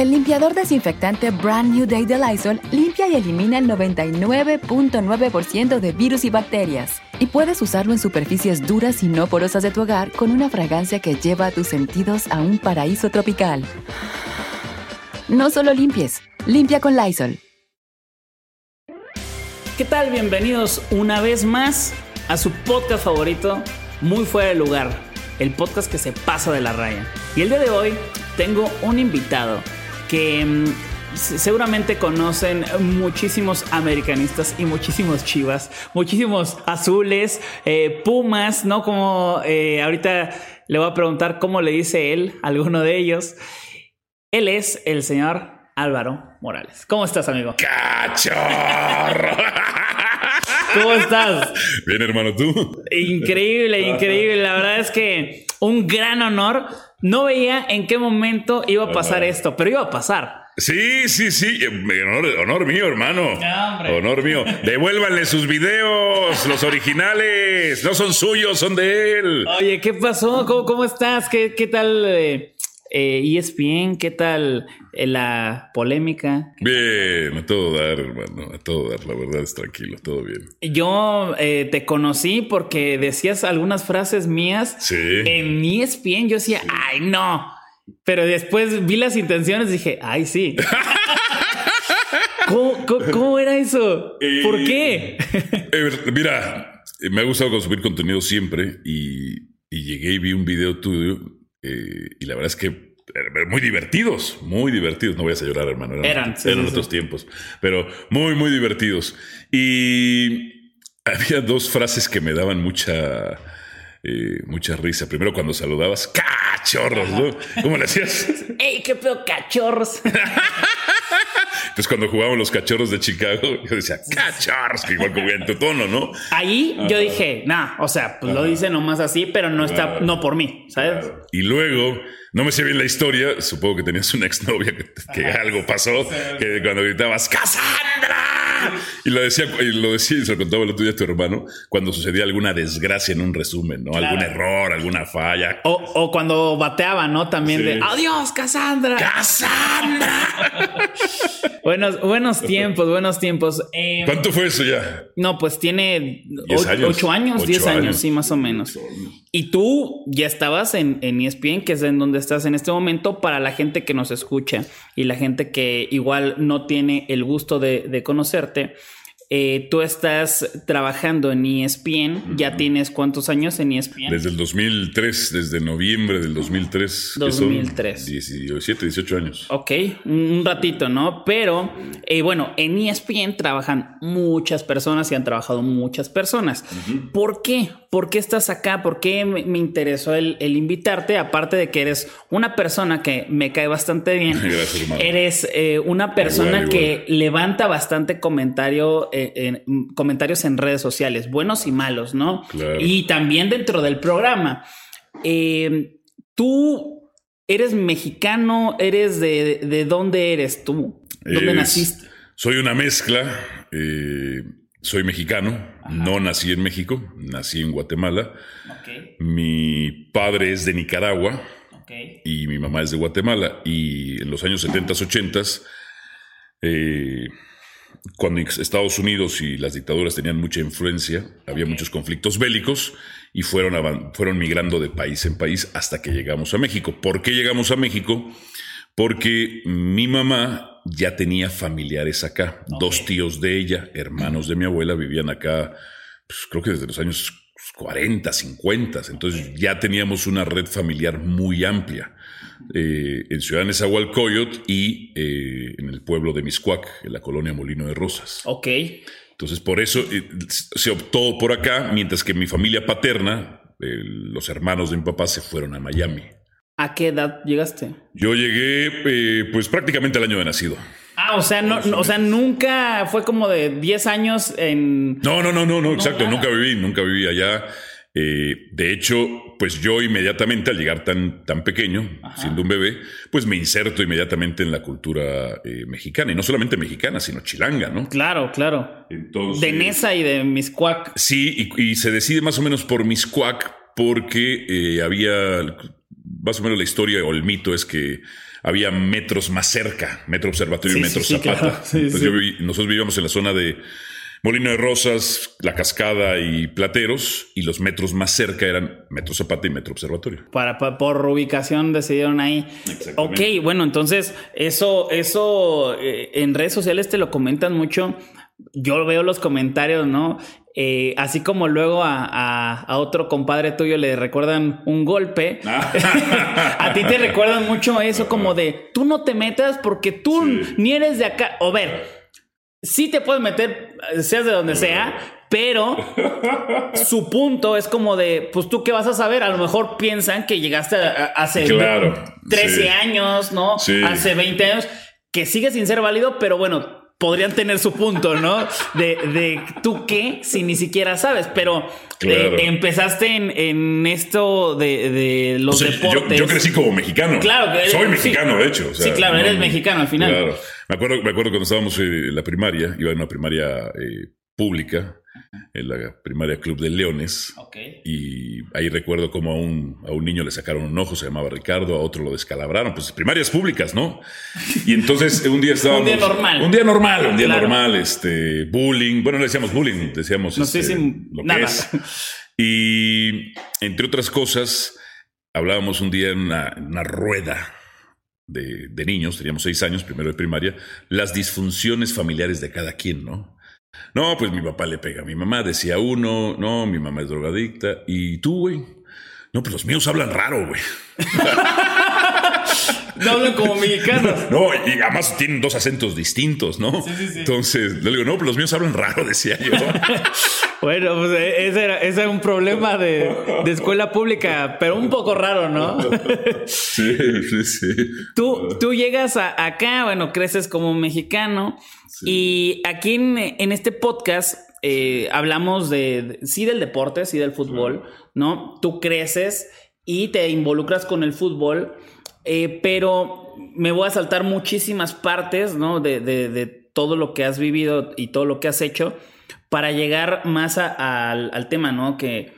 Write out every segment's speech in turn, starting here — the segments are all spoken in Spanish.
El limpiador desinfectante Brand New Day de Lysol limpia y elimina el 99.9% de virus y bacterias. Y puedes usarlo en superficies duras y no porosas de tu hogar con una fragancia que lleva a tus sentidos a un paraíso tropical. No solo limpies, limpia con Lysol. ¿Qué tal? Bienvenidos una vez más a su podcast favorito, Muy Fuera de Lugar, el podcast que se pasa de la raya. Y el día de hoy tengo un invitado que mm, seguramente conocen muchísimos americanistas y muchísimos chivas, muchísimos azules, eh, pumas, ¿no? Como eh, ahorita le voy a preguntar cómo le dice él a alguno de ellos. Él es el señor Álvaro Morales. ¿Cómo estás, amigo? ¡Cachorro! ¿Cómo estás? Bien, hermano, ¿tú? Increíble, increíble. La verdad es que un gran honor. No veía en qué momento iba a pasar esto, pero iba a pasar. Sí, sí, sí. Honor, mío, hermano. honor mío. Devuélvanle sus videos, los originales. No son suyos, son de él. Oye, ¿qué pasó? ¿Cómo, estás? ¿Qué, qué tal? Eh, eh, ESPN, ¿qué tal eh, la polémica? Bien, a todo dar, hermano, a todo dar, la verdad es tranquilo, todo bien. Yo eh, te conocí porque decías algunas frases mías sí. en ESPN, yo decía, ay, no, pero después vi las intenciones y dije, ay, sí. ¿Cómo, era eso? ¿Por qué? mira, me ha gustado consumir contenido siempre y, y llegué y vi un video tuyo eh, y la verdad es que muy divertidos, muy divertidos. No voy a llorar, hermano. Eran, eran, otros tiempos, pero muy, muy divertidos. Y había dos frases que me daban mucha, eh, mucha risa. Primero, cuando saludabas, cachorros, ¿no? ¿Cómo le hacías? ¡Ey, qué pedo, cachorros! Entonces, cuando jugábamos los cachorros de Chicago, yo decía, cachorros, que igual como en tu tono, ¿no? Ahí yo dije, nah, o sea, pues lo dice nomás así, pero no está, no por mí, ¿sabes? Y luego, no me sé bien la historia, supongo que tenías una exnovia que, que algo pasó, que cuando gritabas, ¡Cassandra! y lo decía, y lo decía y se lo contaba el otro día a tu hermano, cuando sucedía alguna desgracia en un resumen, ¿no? Algún error, alguna falla. O, o cuando bateaba, ¿no? También de adiós, Cassandra. ¡Cassandra! buenos, buenos tiempos, buenos tiempos. Eh, ¿Cuánto fue eso ya? No, pues tiene ocho años, diez años, sí, más o menos. Y tú ya estabas en, en ESPN, que es en donde estás en este momento, para la gente que nos escucha y la gente que igual no tiene el gusto de, de conocerte. Eh, tú estás trabajando en ESPN, ya tienes cuántos años en ESPN? Desde el 2003, desde noviembre del 2003. 2003. 17, 18 años. Ok, un ratito, ¿no? Pero eh, bueno, en ESPN trabajan muchas personas y han trabajado muchas personas. ¿Por qué? ¿Por qué estás acá? ¿Por qué me interesó el, invitarte? Aparte de que eres una persona que me cae bastante bien. Gracias, hermano. Eres eh, una persona que levanta bastante comentario en, comentarios en redes sociales, buenos y malos, ¿no? Y también dentro del programa. Eh, tú eres mexicano, eres de, de dónde eres tú, dónde naciste. Soy una mezcla. Eh, soy mexicano, no nací en México, nací en Guatemala. Mi padre es de Nicaragua y mi mamá es de Guatemala. Y en los años 70, 80, eh, cuando Estados Unidos y las dictaduras tenían mucha influencia, había muchos conflictos bélicos y fueron, fueron migrando de país en país hasta que llegamos a México. ¿Por qué llegamos a México? Porque mi mamá ya tenía familiares acá. Dos tíos de ella, hermanos de mi abuela, vivían acá, pues, creo que desde los años 40, 50. Entonces ya teníamos una red familiar muy amplia. Eh, en Ciudad Nezahualcóyotl y eh, en el pueblo de Miscuac, en la colonia Molino de Rosas. Ok. Entonces, por eso eh, se optó por acá, mientras que mi familia paterna, los hermanos de mi papá, se fueron a Miami. ¿A qué edad llegaste? Yo llegué, pues prácticamente al año de nacido. Ah, o sea, no, o sea, nunca fue como de 10 años en. No, no, no, no, no, exacto. Nunca viví, nunca viví allá. Eh, de hecho, pues yo inmediatamente al llegar tan, tan pequeño, siendo un bebé, pues me inserto inmediatamente en la cultura eh, mexicana. Y no solamente mexicana, sino chilanga, ¿no? Claro, claro. de Nesa y de Miscuac. Sí, y, se decide más o menos por Miscuac porque eh, había, más o menos la historia o el mito es que había metros más cerca, Metro Observatorio y Metro Zapata. nosotros vivíamos en la zona de Molino de Rosas, La Cascada y Plateros, y los metros más cerca eran Metro Zapata y Metro Observatorio. Para, por ubicación decidieron ahí. Ok, bueno, entonces eso, eso eh, en redes sociales te lo comentan mucho. Yo veo los comentarios, ¿no? Eh, así como luego a, otro compadre tuyo le recuerdan un golpe, a ti te recuerdan mucho eso como de tú no te metas porque tú ni eres de acá. O ver, sí te puedes meter, seas de donde sea, pero su punto es como de, pues tú qué vas a saber, a lo mejor piensan que llegaste hace 13 años, ¿no? Hace 20 años, que sigue sin ser válido, pero bueno, podrían tener su punto, ¿no? De, de tú qué, si ni siquiera sabes, pero eh, empezaste en, esto de, los deportes. Yo, crecí como mexicano. Claro, soy mexicano, de hecho. sí, claro, eres mexicano al final. Claro. Me acuerdo, me acuerdo cuando estábamos en la primaria, iba en una primaria eh, pública en la primaria Club de Leones. Y ahí recuerdo como a un, a un niño le sacaron un ojo, se llamaba Ricardo, a otro lo descalabraron. Pues primarias públicas, ¿no? Y entonces un día estábamos. un día normal. Un día normal, un día normal, este, bullying. Bueno, no decíamos bullying, decíamos no sé este, lo que es. Y entre otras cosas, hablábamos un día en una, rueda. De, de, niños, teníamos seis años, primero de primaria, las disfunciones familiares de cada quien, ¿no? No, pues mi papá le pega a mi mamá, decía uno, no, mi mamá es drogadicta. ¿Y tú, güey? No, pues los míos hablan raro, güey. no hablan como mexicanos. No, y además tienen dos acentos distintos, ¿no? Sí, sí, sí. Entonces, le digo, no, pues los míos hablan raro, decía yo. bueno, pues eh, ese era, ese era un problema de, de, escuela pública, pero un poco raro, ¿no? sí, sí, sí. Tú, tú llegas a, acá, bueno, creces como mexicano y aquí en, este podcast eh, hablamos de, sí del deporte, sí del fútbol, ¿no? Tú creces y te involucras con el fútbol, eh, pero me voy a saltar muchísimas partes, ¿no? De, todo lo que has vivido y todo lo que has hecho para llegar más al, al tema, ¿no? Que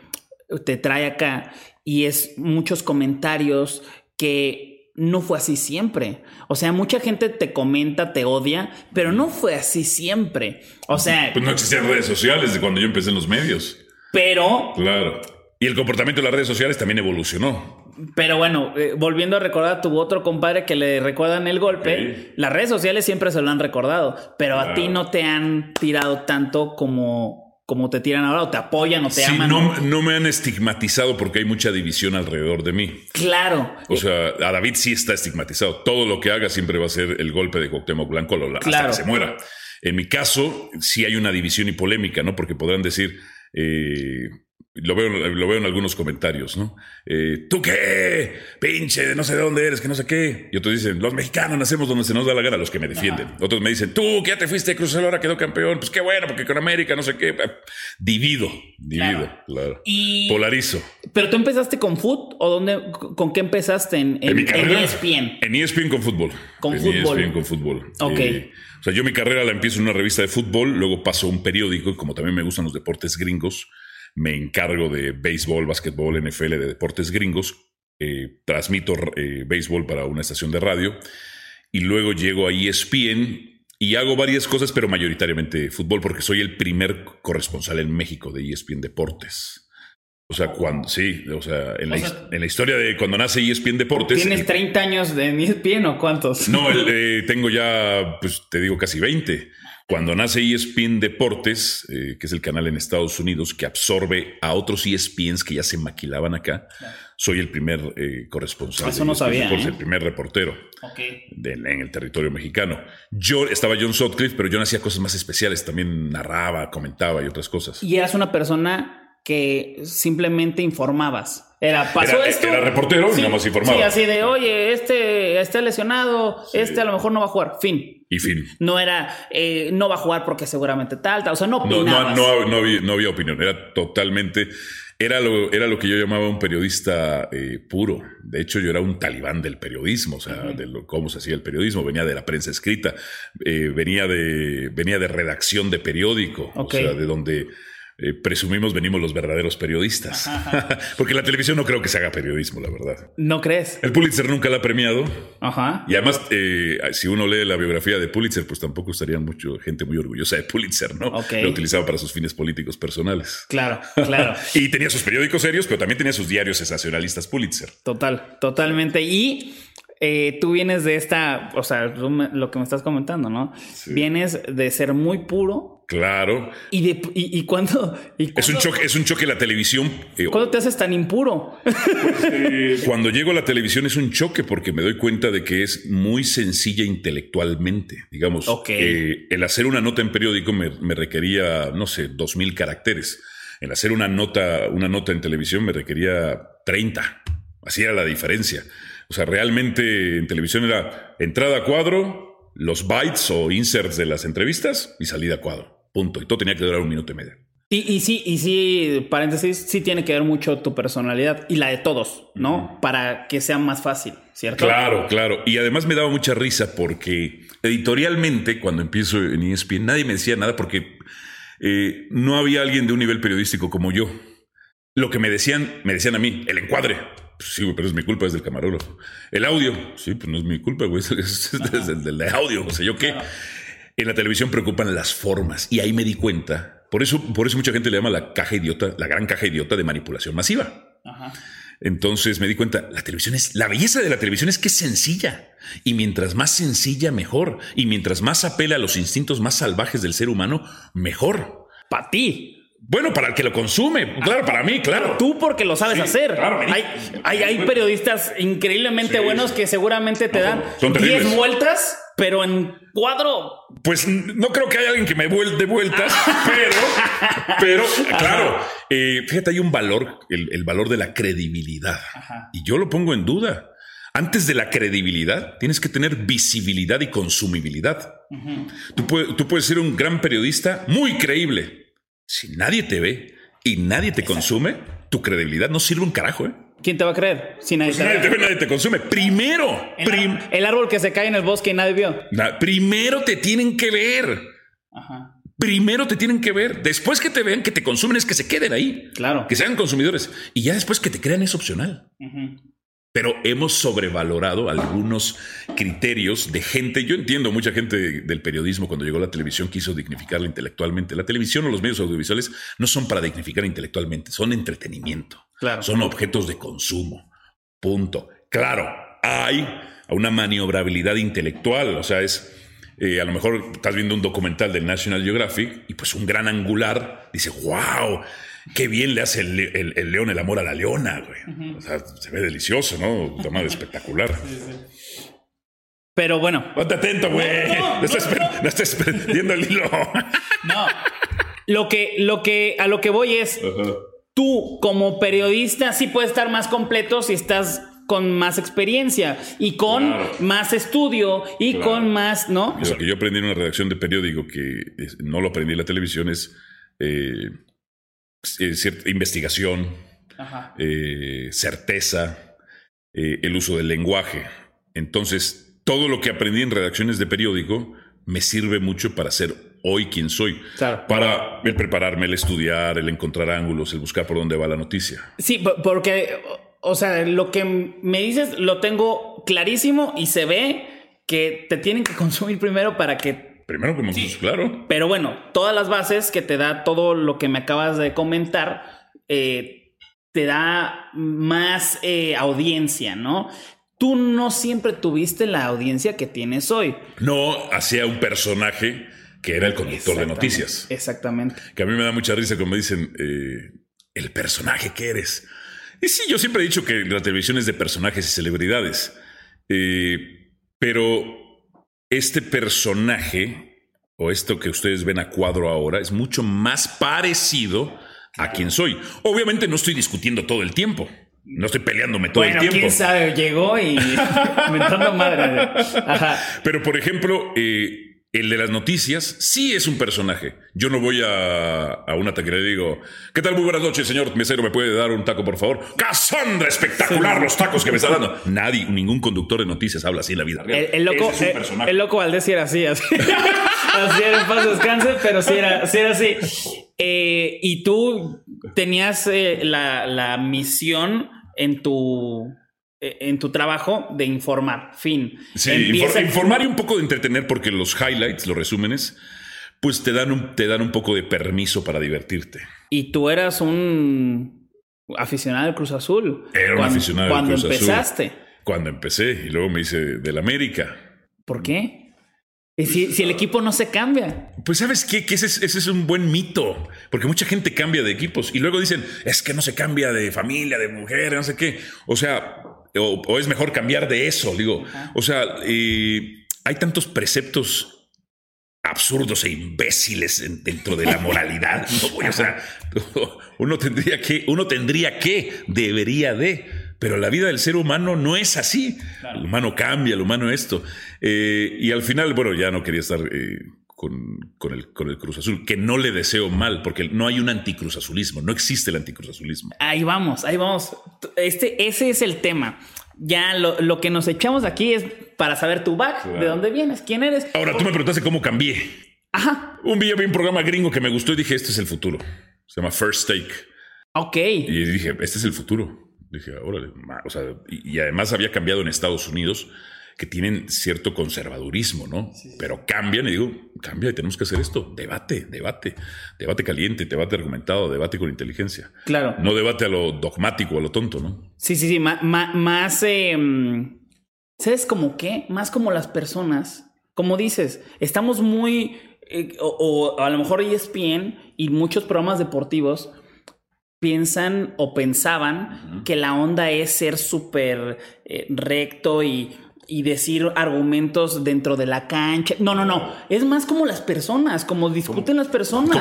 te trae acá y es muchos comentarios que no fue así siempre. O sea, mucha gente te comenta, te odia, pero no fue así siempre. O sea... Pues no existían redes sociales de cuando yo empecé en los medios. Pero... Claro. Y el comportamiento de las redes sociales también evolucionó. Pero bueno, eh, volviendo a recordar a tu otro compadre que le recuerdan el golpe, las redes sociales siempre se lo han recordado, pero a ti no te han tirado tanto como como te tiran ahora o te apoyan o te aman. No, no me han estigmatizado porque hay mucha división alrededor de mí. Claro. O sea, a David sí está estigmatizado. Todo lo que haga siempre va a ser el golpe de Cuauhtémoc Blanco hasta que se muera. En mi caso, sí hay una división y polémica, ¿no? Porque podrán decir, eh, lo veo, lo veo en algunos comentarios, ¿no? Eh, ¿Tú qué? Pinche, no sé de dónde eres, que no sé qué. Y otros dicen, los mexicanos nacemos donde se nos da la gana, los que me defienden. Otros me dicen, tú, que ya te fuiste, Cruz ahora quedó campeón. Pues qué bueno, porque con América, no sé qué. Divido, divido, claro. Y... Polarizo. ¿Pero tú empezaste con foot o dónde, con qué empezaste? En, en, ESPN. En ESPN con fútbol. Con en fútbol. ESPN con fútbol. Ok. Eh, o sea, yo mi carrera la empiezo en una revista de fútbol, luego paso a un periódico, y como también me gustan los deportes gringos, me encargo de béisbol, básquetbol, NFL, de deportes gringos, eh, transmito eh, béisbol para una estación de radio y luego llego a ESPN y hago varias cosas, pero mayoritariamente fútbol, porque soy el primer corresponsal en México de ESPN Deportes. O sea, cuando, sí, o sea, en, la, historia de cuando nace ESPN Deportes. ¿Tienes 30 años de ESPN o cuántos? No, eh, tengo ya, pues te digo, casi 20. Cuando nace ESPN Deportes, eh, que es el canal en Estados Unidos que absorbe a otros ESPNs que ya se maquilaban acá, soy el primer eh, corresponsal. Eso no sabía. El ¿eh? primer reportero en el territorio mexicano. Yo estaba John Sutcliffe, pero yo no hacía cosas más especiales. También narraba, comentaba y otras cosas. Y eras una persona que simplemente informabas. Era, pasó esto. Era reportero y nada más informaba. Sí, así de, oye, este está lesionado, este a lo mejor no va a jugar. Fin. Y fin. No era, eh, no va a jugar porque seguramente tal, tal. O sea, no opinabas. No, no, había, no había opinión. Era totalmente era lo, era lo que yo llamaba un periodista eh, puro. De hecho, yo era un talibán del periodismo, o sea, de lo, cómo se hacía el periodismo. Venía de la prensa escrita, eh, venía, de, venía de redacción de periódico, o sea, de donde eh, presumimos venimos los verdaderos periodistas. Porque la televisión no creo que se haga periodismo, la verdad. ¿No crees? El Pulitzer nunca la ha premiado. Ajá. Y además, eh, si uno lee la biografía de Pulitzer, pues tampoco estaría mucho gente muy orgullosa de Pulitzer, ¿no? Lo utilizaba para sus fines políticos personales. Claro, claro. y tenía sus periódicos serios, pero también tenía sus diarios sensacionalistas Pulitzer. Total, totalmente. Y eh, tú vienes de esta, o sea, lo que me estás comentando, ¿no? Vienes de ser muy puro Claro. ¿Y, de, y, cuándo, Es un choque, es un choque la televisión. Eh, ¿Cuándo te haces tan impuro? Pues, eh, cuando llego a la televisión es un choque porque me doy cuenta de que es muy sencilla intelectualmente. Digamos, eh, el hacer una nota en periódico me, me, requería, no sé, dos mil caracteres. El hacer una nota, una nota en televisión me requería 30. Así era la diferencia. O sea, realmente en televisión era entrada a cuadro, los bytes o inserts de las entrevistas y salida a cuadro. Punto. Y todo tenía que durar un minuto y medio. Y, sí, y sí, paréntesis, sí tiene que ver mucho tu personalidad y la de todos, ¿no? Para que sea más fácil, ¿cierto? Claro, claro. Y además me daba mucha risa porque editorialmente, cuando empiezo en ESPN, nadie me decía nada porque eh, no había alguien de un nivel periodístico como yo. Lo que me decían, me decían a mí, el encuadre. Pues sí, pero es mi culpa, es del camarógrafo. El audio, sí, pues no es mi culpa, güey, es, del, audio, o sea, yo qué. En la televisión preocupan las formas y ahí me di cuenta. Por eso, por eso mucha gente le llama la caja idiota, la gran caja idiota de manipulación masiva. Entonces me di cuenta, la televisión es, la belleza de la televisión es que es sencilla. Y mientras más sencilla, mejor. Y mientras más apela a los instintos más salvajes del ser humano, mejor. Para ti. Bueno, para el que lo consume, claro, para mí, claro. Tú porque lo sabes hacer. hay, hay, periodistas increíblemente buenos que seguramente te dan 10 vueltas pero en cuadro. Pues no creo que haya alguien que me dé vueltas, pero, pero claro, eh, fíjate, hay un valor, el, valor de la credibilidad. Y yo lo pongo en duda. Antes de la credibilidad, tienes que tener visibilidad y consumibilidad. tú, tú puedes ser un gran periodista muy creíble. Si nadie te ve y nadie te consume, tu credibilidad no sirve un carajo, ¿eh? ¿Quién te va a creer? Si nadie, pues te, ve, nadie te consume. Primero. El, árbol que se cae en el bosque y nadie vio. primero te tienen que ver. Ajá. Primero te tienen que ver. Después que te vean, que te consumen, es que se queden ahí. Claro. Que sean consumidores. Y ya después que te crean es opcional. Pero hemos sobrevalorado algunos criterios de gente. Yo entiendo, mucha gente del periodismo cuando llegó a la televisión quiso dignificarla intelectualmente. La televisión o los medios audiovisuales no son para dignificar intelectualmente, son entretenimiento. Son objetos de consumo. Punto. Claro, hay una maniobrabilidad intelectual. O sea, es. Eh, a lo mejor estás viendo un documental del National Geographic y pues un gran angular dice, wow, qué bien le hace el, león el amor a la leona, güey. O sea, se ve delicioso, ¿no? Tomado espectacular. Pero bueno. Ponte atento, güey. No, estás, perdiendo el hilo. no. Lo que, lo que, a lo que voy es tú como periodista sí puedes estar más completo si estás con más experiencia y con más estudio y con más, ¿no? Lo que yo aprendí en una redacción de periódico que no lo aprendí en la televisión es eh, cierta investigación, eh, certeza, eh, el uso del lenguaje. Entonces, todo lo que aprendí en redacciones de periódico me sirve mucho para ser hoy quien soy. Para el prepararme, el estudiar, el encontrar ángulos, el buscar por dónde va la noticia. Sí, porque, o sea, lo que me dices lo tengo clarísimo y se ve que te tienen que consumir primero para que... Primero como sí. claro. Pero bueno, todas las bases que te da todo lo que me acabas de comentar, eh, te da más eh, audiencia, ¿no? Tú no siempre tuviste la audiencia que tienes hoy. No, hacía un personaje que era el conductor de noticias. Exactamente. Que a mí me da mucha risa cuando me dicen, eh, el personaje que eres. Y sí, yo siempre he dicho que la televisión es de personajes y celebridades. Pero este personaje, o esto que ustedes ven a cuadro ahora, es mucho más parecido a quien soy. Obviamente no estoy discutiendo todo el tiempo. No estoy peleándome todo el tiempo. quién sabe, llegó y mentando madre. Pero, por ejemplo, eh, el de las noticias sí es un personaje. Yo no voy a, a una taquería y digo, ¿qué tal? Muy buenas noches, señor mesero, ¿me puede dar un taco, por favor? ¡Casandra! Espectacular los tacos que me está dando. Nadie, ningún conductor de noticias habla así en la vida El, loco, el, loco Valdés sí era así, así. así era en paz descanse, pero sí era, sí era así. Eh, y tú tenías eh, la, la misión en tu en tu trabajo de informar. Fin. Sí, informar y un poco de entretener porque los highlights, los resúmenes, pues te dan un, te dan un poco de permiso para divertirte. Y tú eras un aficionado del Cruz Azul. Era un aficionado del Cruz Azul. Cuando empezaste. Cuando empecé y luego me hice del América. ¿Por qué? Si, si, el equipo no se cambia. Pues sabes qué, que ese es, ese es, un buen mito, porque mucha gente cambia de equipos y luego dicen, es que no se cambia de familia, de mujer, no sé qué. O sea, o, es mejor cambiar de eso, digo. O sea, hay tantos preceptos absurdos e imbéciles dentro de la moralidad. o sea, uno tendría que, uno tendría que, debería de, pero la vida del ser humano no es así. El humano cambia, el humano esto. Eh, y al final, bueno, ya no quería estar eh, con, el, con el Cruz Azul, que no le deseo mal, porque no hay un anticruzazulismo, no existe el anticruzazulismo. Ahí vamos, ahí vamos. Este, ese es el tema. Ya lo, que nos echamos aquí es para saber tu back, de dónde vienes, quién eres. Ahora, tú me preguntaste cómo cambié. Ajá. Un día vi un programa gringo que me gustó y dije, este es el futuro. Se llama First Take. Ok. Y dije, este es el futuro. Dije, órale, o sea, y además había cambiado en Estados Unidos que tienen cierto conservadurismo, ¿no? Pero cambian y digo, cambia y tenemos que hacer esto. Debate, debate, debate caliente, debate argumentado, debate con inteligencia. Claro. No debate a lo dogmático, a lo tonto, ¿no? Sí, sí, sí, más, em, ¿sabes como qué? Más como las personas, como dices, estamos muy, eh, o, a lo mejor ESPN y muchos programas deportivos piensan o pensaban que la onda es ser súper eh, recto y y decir argumentos dentro de la cancha. No, no, no. Es más como las personas, como discuten las personas.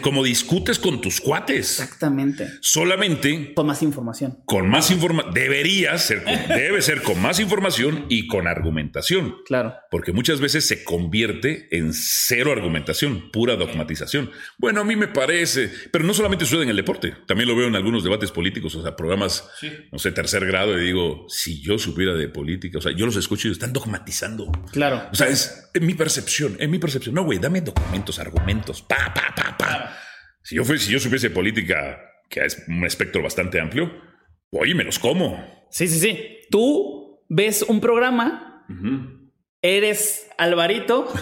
Como, discutes con tus cuates. Exactamente. Solamente. Con más información. Con más información. Debería ser, debe ser con más información y con argumentación. Claro. Porque muchas veces se convierte en cero argumentación, pura dogmatización. Bueno, a mí me parece, pero no solamente sucede en el deporte, también lo veo en algunos debates políticos, o sea, programas, no sé, tercer grado, y digo, si yo supiera de política, o sea, yo los escucho y están dogmatizando. Claro. O sea, es en mi percepción, en mi percepción. No, güey, dame documentos, argumentos, pa, pa, pa, pa. Si yo, si yo supiese política, que es un espectro bastante amplio, oye, me los como. Sí, sí, sí. Tú ves un programa, eres Alvarito,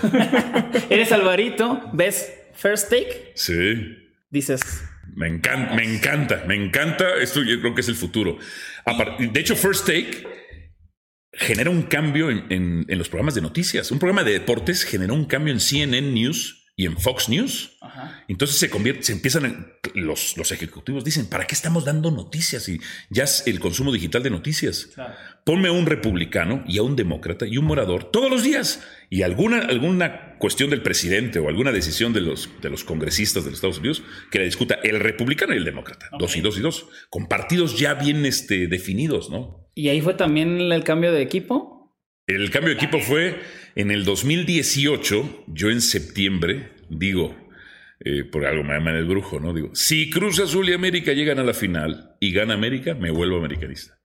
eres Alvarito, ves First Take. Sí. Dices, me encanta, me encanta, me encanta. Esto yo creo que es el futuro. De hecho, First Take genera un cambio en, los programas de noticias. Un programa de deportes generó un cambio en CNN News y en Fox News. Entonces se convierte, se empiezan los, los ejecutivos dicen, ¿para qué estamos dando noticias? Y ya es el consumo digital de noticias. Ponme a un republicano y a un demócrata y un morador todos los días. Y alguna, alguna cuestión del presidente o alguna decisión de los, de los congresistas de los Estados Unidos que la discuta el republicano y el demócrata. Dos y dos y dos. Con partidos ya bien este, definidos, ¿no? ¿Y ahí fue también el cambio de equipo? El cambio de equipo fue en el 2018, yo en septiembre, digo, eh, por algo me llaman el brujo, ¿no? Digo, si Cruz Azul y América llegan a la final y gana América, me vuelvo americanista.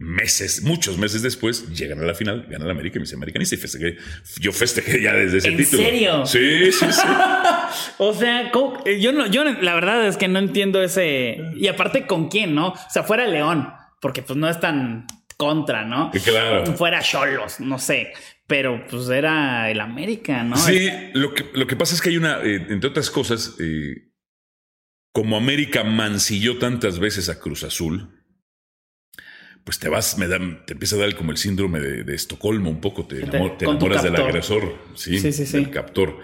Meses, muchos meses después, llegan a la final, gana la América y me hice americanista y festejé. Yo festejé ya desde ese título. ¿En serio? Sí, sí, sí. o sea, yo no, yo la verdad es que no entiendo ese. Y aparte, ¿con quién, no? O sea, fuera León porque pues no es tan contra, ¿no? Claro. Fuera Cholos, no sé. Pero pues era el América, ¿no? Sí, lo que, lo que pasa es que hay una, eh, entre otras cosas, eh, como América mancilló tantas veces a Cruz Azul, pues te vas, me da, te empieza a dar como el síndrome de, Estocolmo un poco, te, enamoras del agresor, ¿sí? Sí, sí, del captor.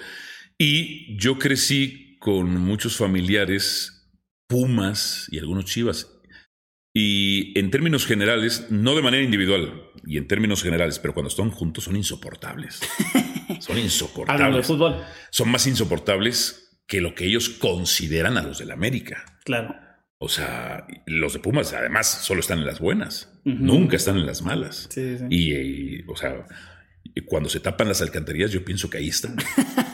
Y yo crecí con muchos familiares Pumas y algunos Chivas. Y en términos generales, no de manera individual, y en términos generales, pero cuando están juntos son insoportables. Son insoportables. Hablando de fútbol. Son más insoportables que lo que ellos consideran a los del América. Claro. O sea, los de Pumas además solo están en las buenas, nunca están en las malas. Sí, sí. Y, o sea, cuando se tapan las alcantarillas, yo pienso que ahí están.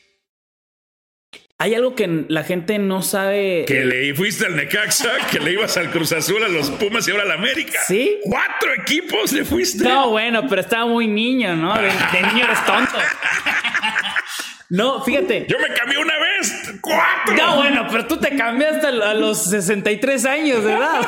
Hay algo que la gente no sabe. Que le fuiste al Necaxa, que le ibas al Cruz Azul, a los Pumas y ahora al América. Sí. Cuatro equipos le fuiste. No, bueno, pero estaba muy niño, ¿no? De, niño eres tonto. No, fíjate. Yo me cambié una vez. Cuatro. No, bueno, pero tú te cambiaste a los 63 años de edad.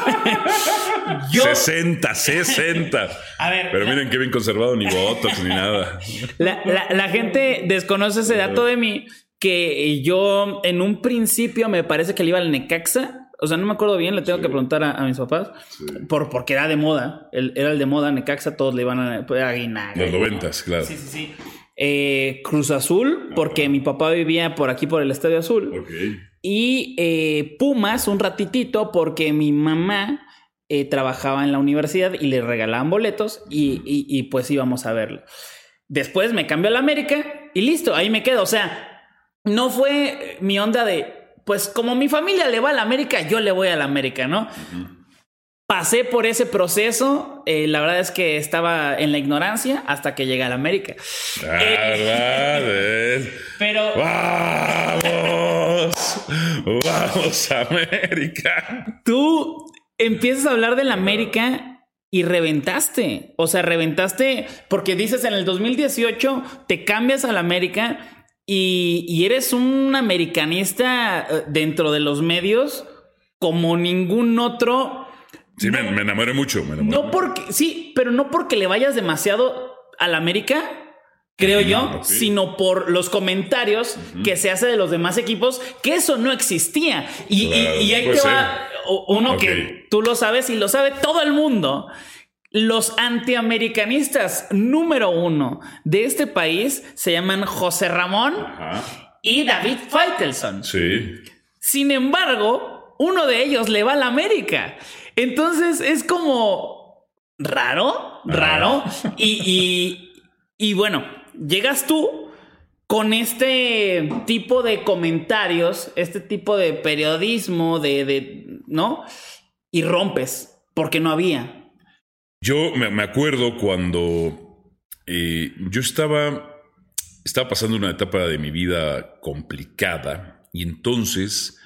Yo... 60, 60. A ver. Pero miren qué bien conservado, ni votos ni nada. La, la gente desconoce ese dato de mí que yo en un principio me parece que le iba al Necaxa. O sea, no me acuerdo bien, le tengo que preguntar a, mis papás. Por, porque era de moda. era el de moda, Necaxa, todos le iban a, a Los noventas, claro. Sí, sí, sí. Eh, Cruz Azul, porque mi papá vivía por aquí, por el Estadio Azul. Y eh, Pumas, un ratitito, porque mi mamá eh, trabajaba en la universidad y le regalaban boletos y, y pues íbamos a verlo. Después me cambió a la América y listo, ahí me quedo. O sea, no fue mi onda de, pues como mi familia le va a la América, yo le voy a la América, ¿no? Pasé por ese proceso, eh, la verdad es que estaba en la ignorancia hasta que llegué a la América. Verdad, pero... ¡Vamos! ¡Vamos, América! Tú empiezas a hablar de la América y reventaste. O sea, reventaste porque dices en el 2018 te cambias a la América y, eres un americanista eh, dentro de los medios como ningún otro. Sí, me, enamoré mucho. no porque, sí, pero no porque le vayas demasiado a la América, creo yo, sino por los comentarios que se hace de los demás equipos, que eso no existía. Y, y, ahí te va uno que tú lo sabes y lo sabe todo el mundo. Los antiamericanistas número uno de este país se llaman José Ramón y David Feitelson. Sí. Sin embargo, uno de ellos le va a la América. Entonces es como raro, raro. Y, y, bueno, llegas tú con este tipo de comentarios, este tipo de periodismo, de, de ¿no? Y rompes, porque no había. Yo me, acuerdo cuando eh, yo estaba, estaba pasando una etapa de mi vida complicada y entonces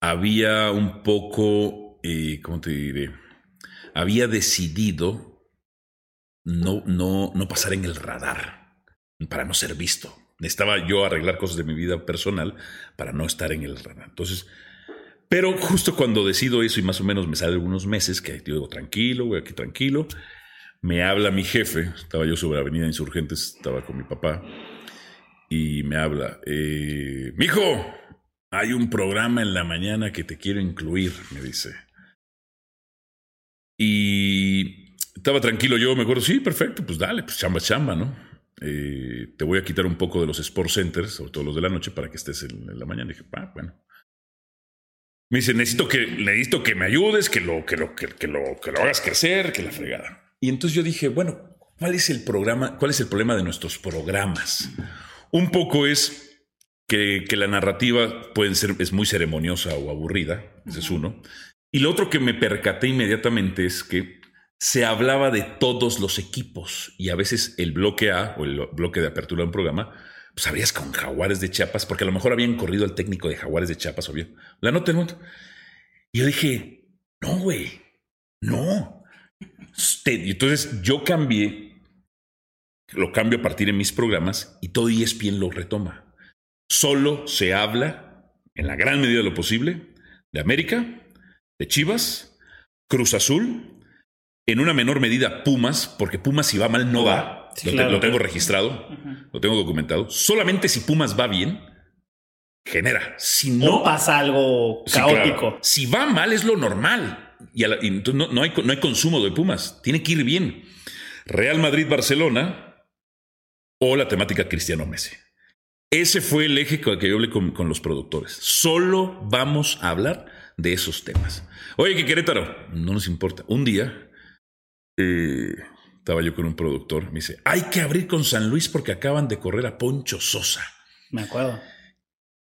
había un poco, eh, ¿cómo te diré? Había decidido no, no, no pasar en el radar para no ser visto. Necesitaba yo arreglar cosas de mi vida personal para no estar en el radar. Entonces, pero justo cuando decido eso y más o menos me sale algunos meses, que digo, tranquilo, voy aquí tranquilo, me habla mi jefe, estaba yo sobre Avenida Insurgentes, estaba con mi papá, y me habla, eh, mijo, hay un programa en la mañana que te quiero incluir, me dice. Y estaba tranquilo yo, me acuerdo, sí, perfecto, pues dale, pues chamba, chamba, ¿no? eh, te voy a quitar un poco de los Sport Centers, sobre todo los de la noche, para que estés en, la mañana. Dije, ah, bueno. Me dice, necesito que, necesito que me ayudes, que lo, que, lo, que, que, lo, que lo hagas crecer, que la fregada. Y entonces yo dije, bueno, ¿cuál es el programa? ¿Cuál es el problema de nuestros programas? Un poco es que, que la narrativa puede ser, es muy ceremoniosa o aburrida, ese es uno. Y lo otro que me percaté inmediatamente es que se hablaba de todos los equipos y a veces el bloque A o el bloque de apertura de un programa, pues habrías con Jaguares de Chiapas, porque a lo mejor habían corrido el técnico de Jaguares de Chiapas, obvio. La nota del. Y yo dije, no, güey, no. Y entonces yo cambié, lo cambio a partir de mis programas y todo ESPN lo retoma. Solo se habla, en la gran medida de lo posible, de América, de Chivas, Cruz Azul en una menor medida Pumas, porque Pumas si va mal no va. Lo, tengo registrado, lo tengo documentado. Solamente si Pumas va bien, genera. Si no pasa algo caótico. Si va mal es lo normal. Y, entonces no, hay, no, hay, consumo de Pumas. Tiene que ir bien. Real Madrid-Barcelona o la temática Cristiano Messi. Ese fue el eje con el que yo hablé con, con los productores. Solo vamos a hablar de esos temas. Oye, que Querétaro, no nos importa. Un día estaba yo con un productor, me dice, hay que abrir con San Luis porque acaban de correr a Poncho Sosa. Me acuerdo.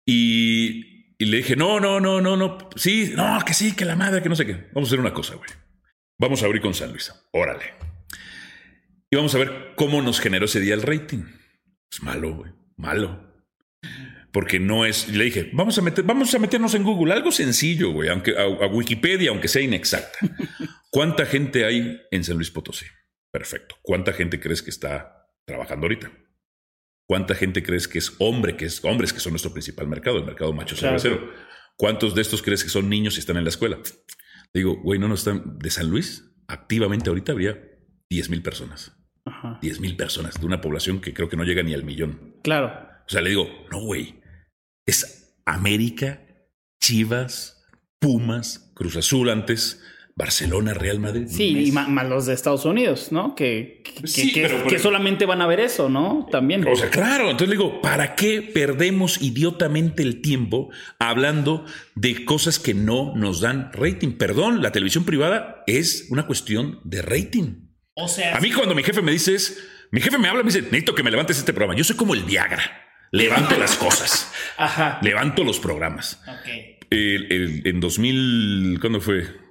Y, y, le dije, no, no, no, no, no, sí, no, que sí, que la madre, que no sé qué. Vamos a hacer una cosa, güey. Vamos a abrir con San Luis. Órale. Y vamos a ver cómo nos generó ese día el rating. Es malo, güey. Malo. Porque no es. Le dije, vamos a, meter, vamos a meternos en Google. Algo sencillo, güey. Aunque, a Wikipedia, aunque sea inexacta. ¿Cuánta gente hay en San Luis Potosí? Perfecto. ¿Cuánta gente crees que está trabajando ahorita? ¿Cuánta gente crees que es hombre, que es hombres que son nuestro principal mercado, el mercado macho cervecero? ¿Cuántos de estos crees que son niños y están en la escuela? Digo, güey, no, no están de San Luis. Activamente ahorita había 10 mil personas. Ajá. 10 mil personas de una población que creo que no llega ni al millón. Claro. O sea, le digo, no, güey, es América, Chivas, Pumas, Cruz Azul antes, Barcelona, Real Madrid. Sí, y más los de Estados Unidos, ¿no? Que, que, solamente van a ver eso, ¿no? También. O sea, claro. Entonces le digo, ¿para qué perdemos idiotamente el tiempo hablando de cosas que no nos dan rating? Perdón, la televisión privada es una cuestión de rating. O sea. A mí, cuando mi jefe me dice, mi jefe me habla y me dice, necesito que me levantes este programa. Yo soy como el Viagra. Levanto las cosas. Ajá. Levanto los programas. Ok. en 2000, ¿cuándo fue?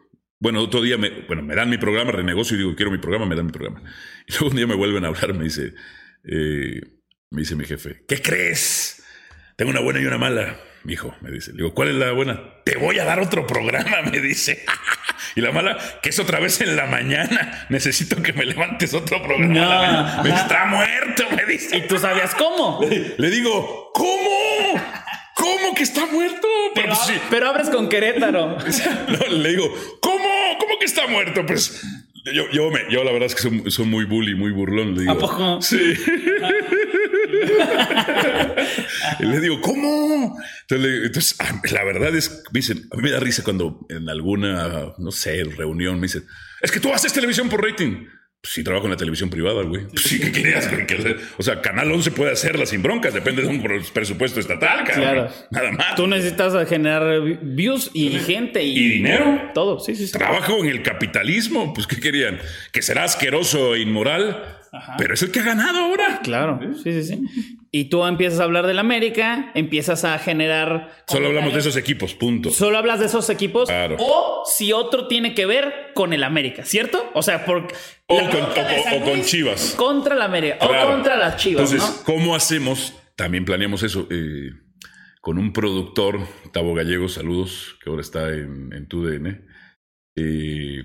Bueno, otro día me, bueno, me dan mi programa, renegocio y digo, quiero mi programa, me dan mi programa. Y luego un día me vuelven a hablar, me dice, eh, me dice mi jefe, ¿qué crees? Tengo una buena y una mala. Mi hijo me dice, digo, ¿cuál es la buena? Te voy a dar otro programa, me dice. y la mala, que es otra vez en la mañana. Necesito que me levantes otro programa. No, me está muerto, me dice. ¿Y tú sabías cómo? le digo, ¿cómo? ¿Cómo que está muerto? Pero, pero abres con Querétaro. le digo, ¿cómo? ¿Cómo que está muerto? Pues yo, yo, me, yo la verdad es que soy, muy bully, muy burlón. Le digo, ¿A poco? Sí. y le digo, ¿cómo? Entonces, ah, la verdad es, me dicen, a mí me da risa cuando en alguna, no sé, reunión me dicen, es que tú haces televisión por rating. Pues sí, trabajo en la televisión privada, güey. Pues sí, ¿qué querías? o sea, Canal 11 puede hacerla sin broncas, depende de un presupuesto estatal, Claro. Nada más. Tú necesitas generar views y gente y, dinero. Todo, sí, sí, sí. Trabajo en el capitalismo, pues ¿qué querían? Que será asqueroso e inmoral pero es el que ha ganado ahora. Claro, sí, sí, sí. Y tú empiezas a hablar del América, empiezas a generar. Solo hablamos de esos equipos, punto. Solo hablas de esos equipos. Claro. O si otro tiene que ver con el América, ¿cierto? O sea, por. O, con, Chivas. Contra la América. O contra las Chivas. Entonces, ¿cómo hacemos? También planeamos eso. Eh, con un productor, Tavo Gallego, saludos, que ahora está en, en TUDN. Eh,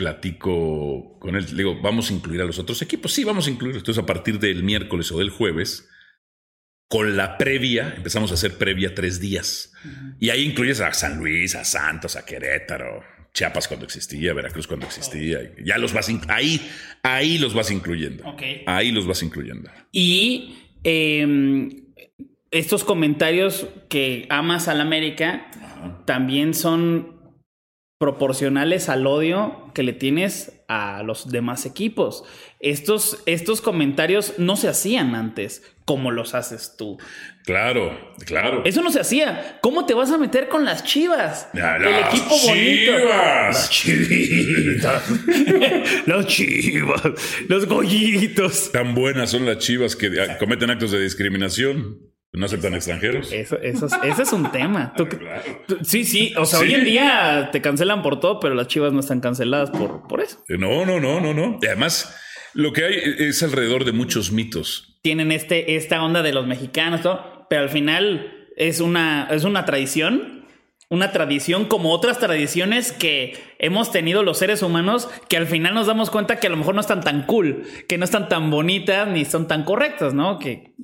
platico con él, le digo, vamos a incluir a los otros equipos. Sí, vamos a incluir. Entonces, a partir del miércoles o del jueves, con la previa, empezamos a hacer previa tres días. Y ahí incluyes a San Luis, a Santos, a Querétaro, Chiapas cuando existía, Veracruz cuando existía. Ya los vas, ahí, ahí los vas incluyendo. Ahí los vas incluyendo. Y em, estos comentarios que amas al América también son proporcionales al odio que le tienes a los demás equipos. Estos, estos comentarios no se hacían antes, como los haces tú. Claro, claro. Eso no se hacía. ¿Cómo te vas a meter con las chivas? el equipo bonito. Las chivitas. las chivas. Los gollitos. Tan buenas son las chivas que cometen actos de discriminación. ¿No aceptan extranjeros? Eso, eso, ese es un tema. sí, sí. O sea, hoy en día te cancelan por todo, pero las chivas no están canceladas por, por eso. Eh, no, no, no, no, no. Y además, lo que hay es alrededor de muchos mitos. Tienen este, esta onda de los mexicanos, pero al final es una, es una tradición. Una tradición como otras tradiciones que hemos tenido los seres humanos que al final nos damos cuenta que a lo mejor no están tan cool, que no están tan bonitas ni son tan correctas, ¿no? Que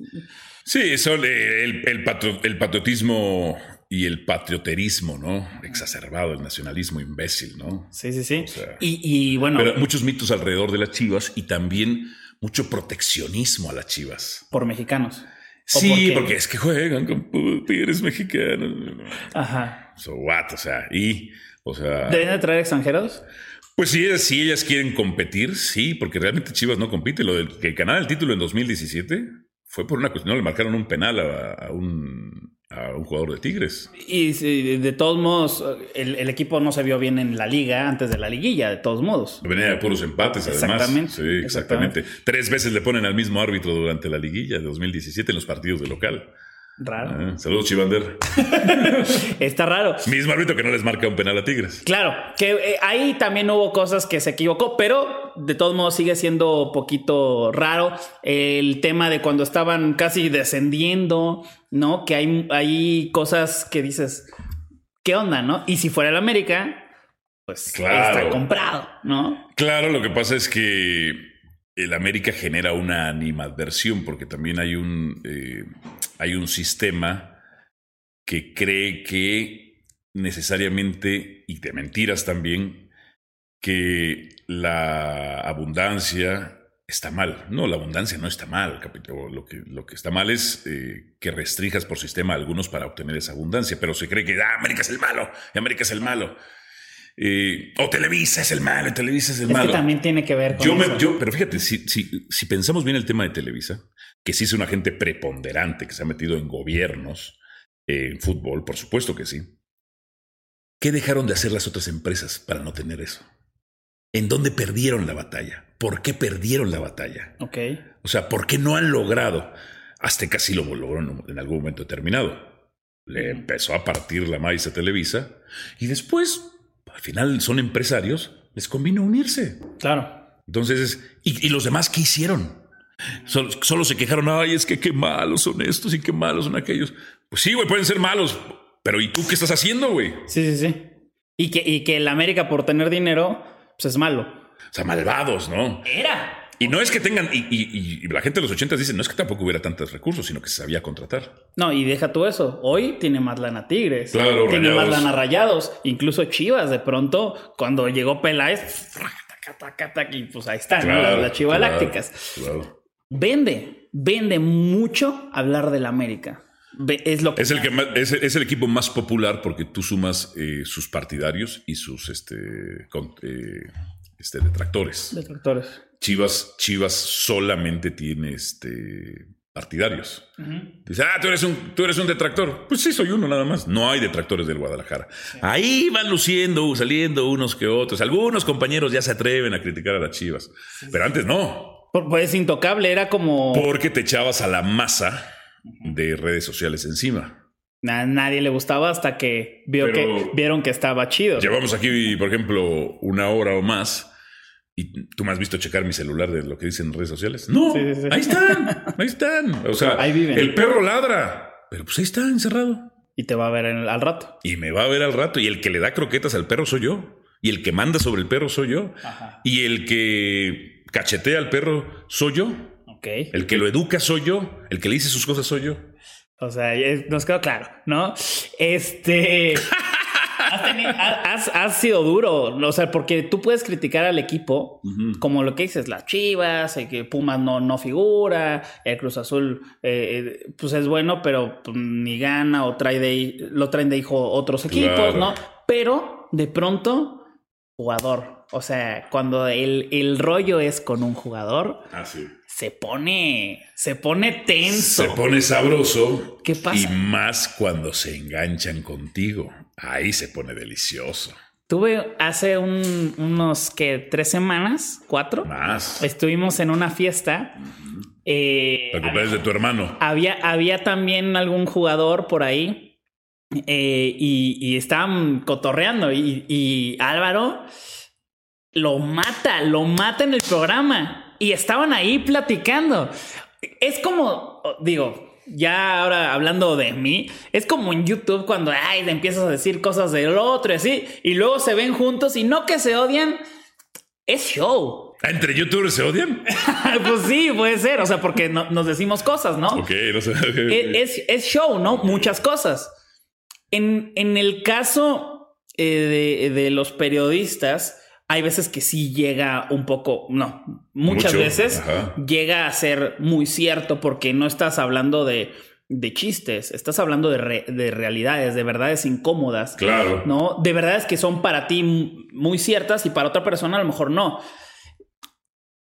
Sí, eso, el, el, patriotismo y el patrioterismo, ¿no? Exacerbado, el nacionalismo imbécil, ¿no? Sí, sí, sí. y, bueno. Pero muchos mitos alrededor de las chivas y también mucho proteccionismo a las chivas. Por mexicanos. Sí, porque... es que juegan con tigres mexicanos. Ajá. So what, o sea, y, o sea. ¿Deben de traer extranjeros? Pues sí, si ellas quieren competir, sí, porque realmente Chivas no compite. Lo del que ganara el título en 2017 fue por una cuestión, no le marcaron un penal a, un, a un jugador de Tigres. Y de todos modos, el, equipo no se vio bien en la liga antes de la liguilla, de todos modos. Venía de puros empates, además. Exactamente. Sí, exactamente. Tres veces le ponen al mismo árbitro durante la liguilla de 2017 en los partidos de local. Raro. Ah, saludos, Chivander. Está raro. Mismo árbitro que no les marca un penal a Tigres. Claro, que eh, ahí también hubo cosas que se equivocó, pero de todos modos sigue siendo poquito raro el tema de cuando estaban casi descendiendo, ¿no? Que hay, hay cosas que dices, ¿qué onda, no? Y si fuera el América, pues está comprado, ¿no? Claro, lo que pasa es que el América genera una animadversión porque también hay un, eh, hay un sistema que cree que necesariamente, y de mentiras también, que la abundancia está mal. No, la abundancia no está mal, capítulo. Lo que, lo que está mal es eh, que restringas por sistema a algunos para obtener esa abundancia, pero se cree que ah, América es el malo, América es el malo. Eh, o Televisa es el malo, Televisa es el malo. Que también tiene que ver con eso. pero fíjate, si, si, pensamos bien el tema de Televisa, que sí es una gente preponderante que se ha metido en gobiernos, en fútbol, por supuesto que sí. ¿Qué dejaron de hacer las otras empresas para no tener eso? ¿En dónde perdieron la batalla? ¿Por qué perdieron la batalla? Ok. O sea, ¿por qué no han logrado? Hasta casi lo logró en algún momento determinado. Le empezó a partir la maíz a Televisa y después al final son empresarios, les convino unirse. Claro. Entonces, ¿y, los demás qué hicieron? Solo, se quejaron, ay, es que qué malos son estos y qué malos son aquellos. Pues sí, güey, pueden ser malos, pero ¿y tú qué estás haciendo, güey? Sí, sí, sí. Y que, y que el América por tener dinero, pues es malo. O sea, malvados, ¿no? Era. Y no es que tengan, y, la gente de los 80 dice, no es que tampoco hubiera tantos recursos, sino que se sabía contratar. No, y deja tú eso. Hoy tiene más lana Tigres. Claro, Tiene más lana Rayados. Incluso Chivas, de pronto, cuando llegó Peláez, y pues ahí están, las, Chivas Lácticas. Vende, vende mucho hablar del América. Es, lo que es, el que es, el equipo más popular porque tú sumas eh, sus partidarios y sus este, eh, este, detractores. Detractores. Chivas, Chivas solamente tiene este, partidarios. Dice, ah, tú eres, un, tú eres un detractor. Pues sí, soy uno nada más. No hay detractores del Guadalajara. Ahí van luciendo, saliendo unos que otros. Algunos compañeros ya se atreven a criticar a las Chivas. Pero antes no. Pues intocable, era como... Porque te echabas a la masa de redes sociales encima. A nadie le gustaba hasta que, vio que vieron que estaba chido. Llevamos aquí, por ejemplo, una hora o más ¿Y tú me has visto checar mi celular de lo que dicen en redes sociales? No, ahí están, ahí están. O sea, ahí viven. el perro ladra, pero pues ahí está encerrado. Y te va a ver al rato. Y me va a ver al rato. Y el que le da croquetas al perro soy yo. Y el que manda sobre el perro soy yo. Y el que cachetea al perro soy yo. Okay. El que lo educa soy yo. El que le dice sus cosas soy yo. O sea, nos quedó claro, ¿no? Este. has, sido duro, o sea, porque tú puedes criticar al equipo, como lo que dices, las Chivas, que Pumas no, no figura, el Cruz Azul, eh, eh, pues es bueno, pero pues, ni gana o trae de, lo traen de hijo otros equipos, ¿no? Pero de pronto jugador. O sea, cuando el, el rollo es con un jugador, Ah, sí. se pone, se pone tenso. Se pone sabroso. ¿Qué pasa? Y más cuando se enganchan contigo. Ahí se pone delicioso. Tuve hace un- unos que tres semanas, cuatro. Más. Estuvimos en una fiesta. eh, El cumpleaños de tu hermano. había, había también algún jugador por ahí eh, y, y estaban cotorreando y, y Álvaro lo mata, lo mata en el programa y estaban ahí platicando. Es como, digo, ya ahora hablando de mí, es como en YouTube cuando ay, le empiezas a decir cosas del otro y así, y luego se ven juntos y no que se odian, es show. Ah, ¿Entre youtubers se odian? pues sí, puede ser, o sea, porque no- nos decimos cosas, ¿no? Ok, no sé. E- es, es show, ¿no? Muchas cosas. En, en el caso eh, de, de los periodistas, hay veces que sí llega un poco, no, muchas Mucho, veces ajá. llega a ser muy cierto porque no estás hablando de, de chistes, estás hablando de, re- de realidades, de verdades incómodas. Claro. ¿no? De verdades que son para ti muy ciertas y para otra persona a lo mejor no.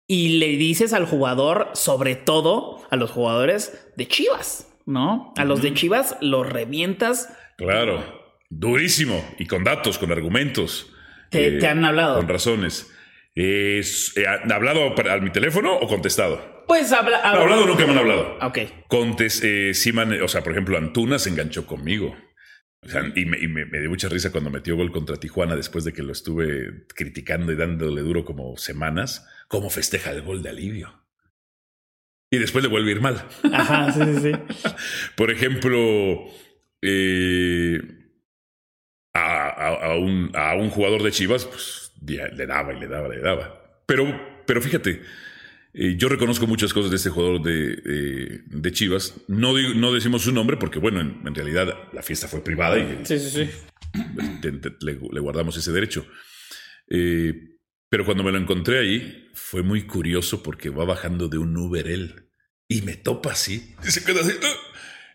Y le dices al jugador, sobre todo a los jugadores de Chivas, ¿no? A los de Chivas los revientas. Claro. Durísimo. Y con datos, con argumentos. Te, Eh, te han hablado. Con razones. Es- eh, ¿Han hablado para- a mi teléfono o contestado? Pues habla. No, hablado nunca me han hablado. Ok. Contes, eh, sí me han- o sea, por ejemplo, Antuna se enganchó conmigo. O sea, y me, y me- me dio mucha risa cuando metió gol contra Tijuana después de que lo estuve criticando y dándole duro como semanas. Cómo festeja el gol de alivio. Y después le vuelve a ir mal. Ajá, sí, sí, sí. Por ejemplo, eh, a, a- un, a un jugador de Chivas, pues le daba y le daba, le daba. Pero, pero fíjate, eh, yo reconozco muchas cosas de este jugador de, eh, de Chivas. No, digo- no decimos su nombre porque, bueno, en, en realidad la fiesta fue privada y Sí, sí, sí. te- te- le, le guardamos ese derecho. Eh, pero cuando me lo encontré ahí, fue muy curioso porque va bajando de un Uber él y me topa así. Y se queda así. ¡ah!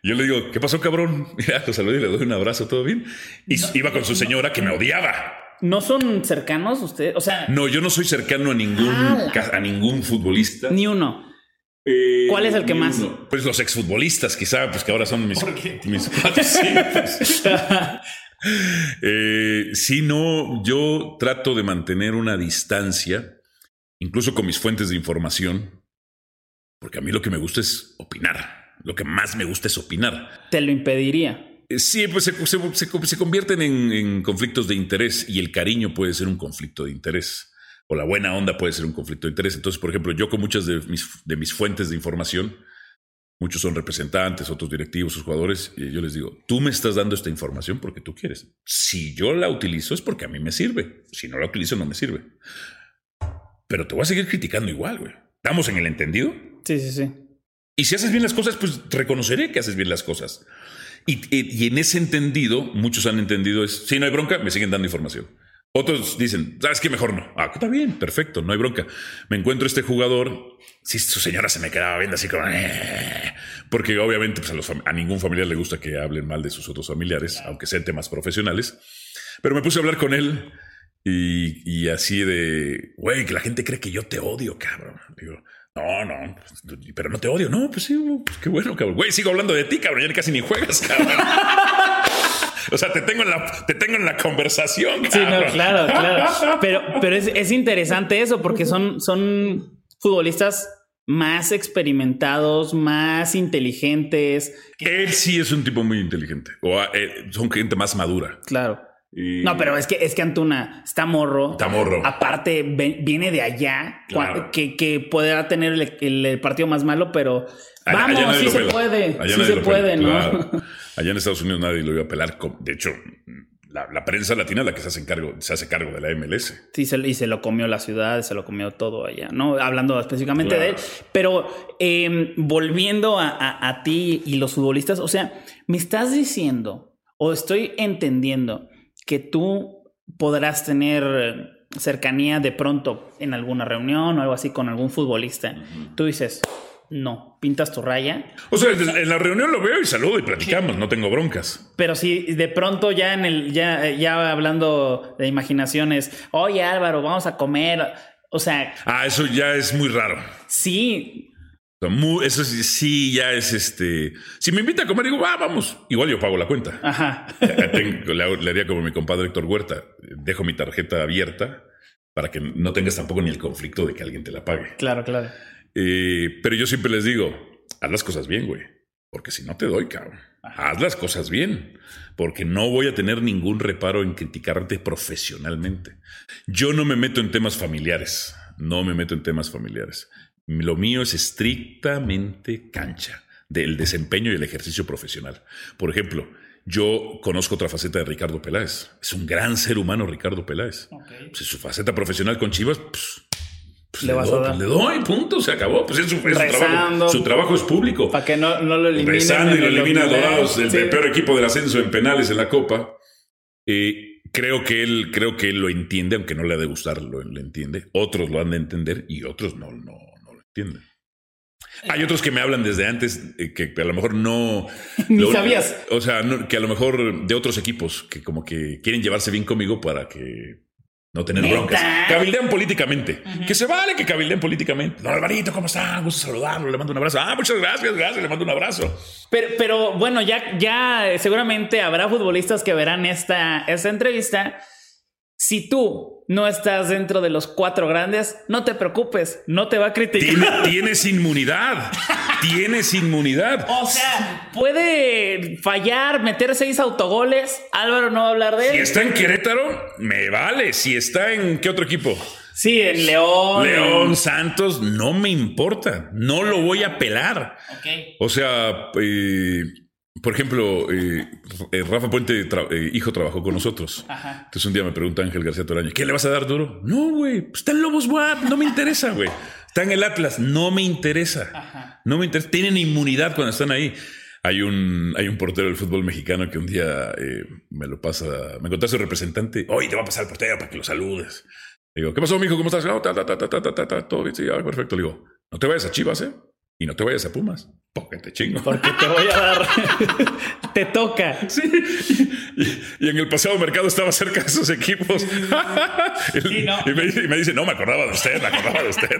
Y Yo le digo, ¿qué pasó, cabrón? Ya lo saludé y le doy un abrazo, ¿todo bien? Y iba con su señora que me odiaba. ¿No son cercanos ustedes? O sea, No, yo no soy cercano a ningún, Ah. a ningún futbolista. ni uno. Eh, ¿Cuál es el que más? Pues los exfutbolistas, quizá, pues que ahora son mis, mis cuates, sí, pues. Eh, sí, no, yo trato de mantener una distancia, incluso con mis fuentes de información, porque a mí lo que me gusta es opinar. Lo que más me gusta es opinar. Te lo impediría. Eh, Sí, pues se, se- se- se convierten en, en conflictos de interés y el cariño puede ser un conflicto de interés o la buena onda puede ser un conflicto de interés. Entonces, por ejemplo, yo con muchas de mis, de mis fuentes de información, muchos son representantes, otros directivos, sus jugadores, y yo les digo, tú me estás dando esta información porque tú quieres. Si yo la utilizo es porque a mí me sirve. Si no la utilizo no me sirve. Pero te voy a seguir criticando igual, güey. ¿Estamos en el entendido? Sí, sí, sí. Y si haces bien las cosas, pues reconoceré que haces bien las cosas. Y, y- y en ese entendido, muchos han entendido es, si no hay bronca, me siguen dando información. Otros dicen, ¿sabes qué? Mejor no. Ah, está bien, perfecto, no hay bronca. Me encuentro este jugador, si su señora se me quedaba viendo así como, "Eh", porque obviamente pues, a, los a ningún familiar le gusta que hablen mal de sus otros familiares, aunque sean temas profesionales. Pero me puse a hablar con él y, y así de, güey, que la gente cree que yo te odio, cabrón. Digo, no, no, pero no te odio. No, pues sí, pues qué bueno, cabrón. Güey, sigo hablando de ti, cabrón. Ya casi ni juegas, cabrón. o sea, te tengo en la, te tengo en la conversación, Sí, no, claro, claro. Pero, pero es, es interesante eso porque son, son futbolistas más experimentados, más inteligentes. Él sí es un tipo muy inteligente. O eh, son gente más madura. Claro. Y- No, pero es que es que Antuna está morro. Está morro. Aparte, viene de allá, Claro. que, que podrá tener el, el- el partido más malo, pero Allá- vamos, allá sí se pela. puede, Allá sí se puede, pela, ¿no? claro. Allá en Estados Unidos nadie lo iba a pelar. De hecho, la, la prensa latina es la que se hace, cargo, se hace cargo de la MLS. Sí, se, y se lo comió la ciudad, se lo comió todo allá, ¿no? Hablando específicamente Claro. de él. Pero eh, volviendo a, a- a ti y los futbolistas, o sea, me estás diciendo, o estoy entendiendo, que tú podrás tener cercanía de pronto en alguna reunión o algo así con algún futbolista. Tú dices, no, pintas tu raya. O sea, en la reunión lo veo y saludo y platicamos, no tengo broncas. Pero si de pronto ya en el, ya, ya hablando de imaginaciones, oye Álvaro, vamos a comer. O sea. Ah, eso ya es muy raro. Sí. Eso sí, ya es este. Si me invita a comer, digo, ah, vamos. Igual yo pago la cuenta. Ajá. le, haría como mi compadre Héctor Huerta. Dejo mi tarjeta abierta para que no tengas tampoco ni el conflicto de que alguien te la pague. Claro, claro. Eh, pero yo siempre les digo, haz las cosas bien, güey. Porque si no te doy, cabrón. Haz las cosas bien. Porque no voy a tener ningún reparo en criticarte profesionalmente. Yo no me meto en temas familiares. No me meto en temas familiares. Lo mío es estrictamente cancha del desempeño y el ejercicio profesional. Por ejemplo, yo conozco otra faceta de Ricardo Peláez. Es un gran ser humano, Ricardo Peláez. Pues su faceta profesional con Chivas, pues, pues le, doy, pues le, doy, punto, se acabó. Pues es su, trabajo. Su trabajo es público. Para que no, lo eliminen. Rezando y lo elimina Dorados, el, peor equipo del ascenso en penales en la Copa. Eh, creo que él, creo que él lo entiende, aunque no le ha de gustar, lo, entiende. Otros lo han de entender y otros no, no, Hay otros que me hablan desde antes eh, que a lo mejor no. Ni sabías. O sea, que a lo mejor de otros equipos que como que quieren llevarse bien conmigo para que no tener broncas. Cabildean políticamente. Que se vale que cabildean políticamente. No, Alvarito, ¿cómo está? Gusto saludarlo. Le mando un abrazo. Ah, muchas gracias, gracias. Le mando un abrazo. Pero, pero bueno, ya, ya seguramente habrá futbolistas que verán esta, esta entrevista. Si tú no estás dentro de los cuatro grandes, no te preocupes, no te va a criticar. tienes inmunidad. tienes inmunidad. O sea, puede fallar, meter seis autogoles. Álvaro no va a hablar de él. Si está en Querétaro, me vale. Si está en qué otro equipo. Sí, en León. León, Santos, no me importa. No lo voy a pelar. Okay. O sea, eh, por ejemplo, eh, eh, Rafa Puente, hijo, trabajó con nosotros. Entonces un día me pregunta Ángel García Toraño, ¿qué le vas a dar duro? No, güey, pues está en Lobos WAP, no me interesa, güey. Está en el Atlas, no me interesa. No me interesa. Tienen inmunidad cuando están ahí. Hay un, hay un portero del fútbol mexicano que un día eh, me lo pasa, me contó a su representante, oye, te va a pasar el portero para que lo saludes. Le digo, ¿qué pasó, mijo? ¿Cómo estás? todo bien, sí, perfecto. Le digo, no te vayas a Chivas, ¿eh? Y no te vayas a Pumas, porque te chingo. Porque te voy a dar. te toca. Sí. Y, en el pasado mercado estaba cerca de esos equipos. y, me, dice, no, me acordaba de usted, me acordaba de usted.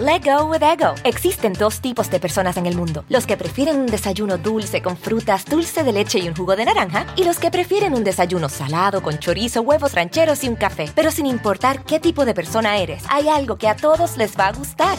Let go with ego. Existen dos tipos de personas en el mundo: los que prefieren un desayuno dulce con frutas, dulce de leche y un jugo de naranja, y los que prefieren un desayuno salado con chorizo, huevos rancheros y un café. Pero sin importar qué tipo de persona eres, hay algo que a todos les va a gustar.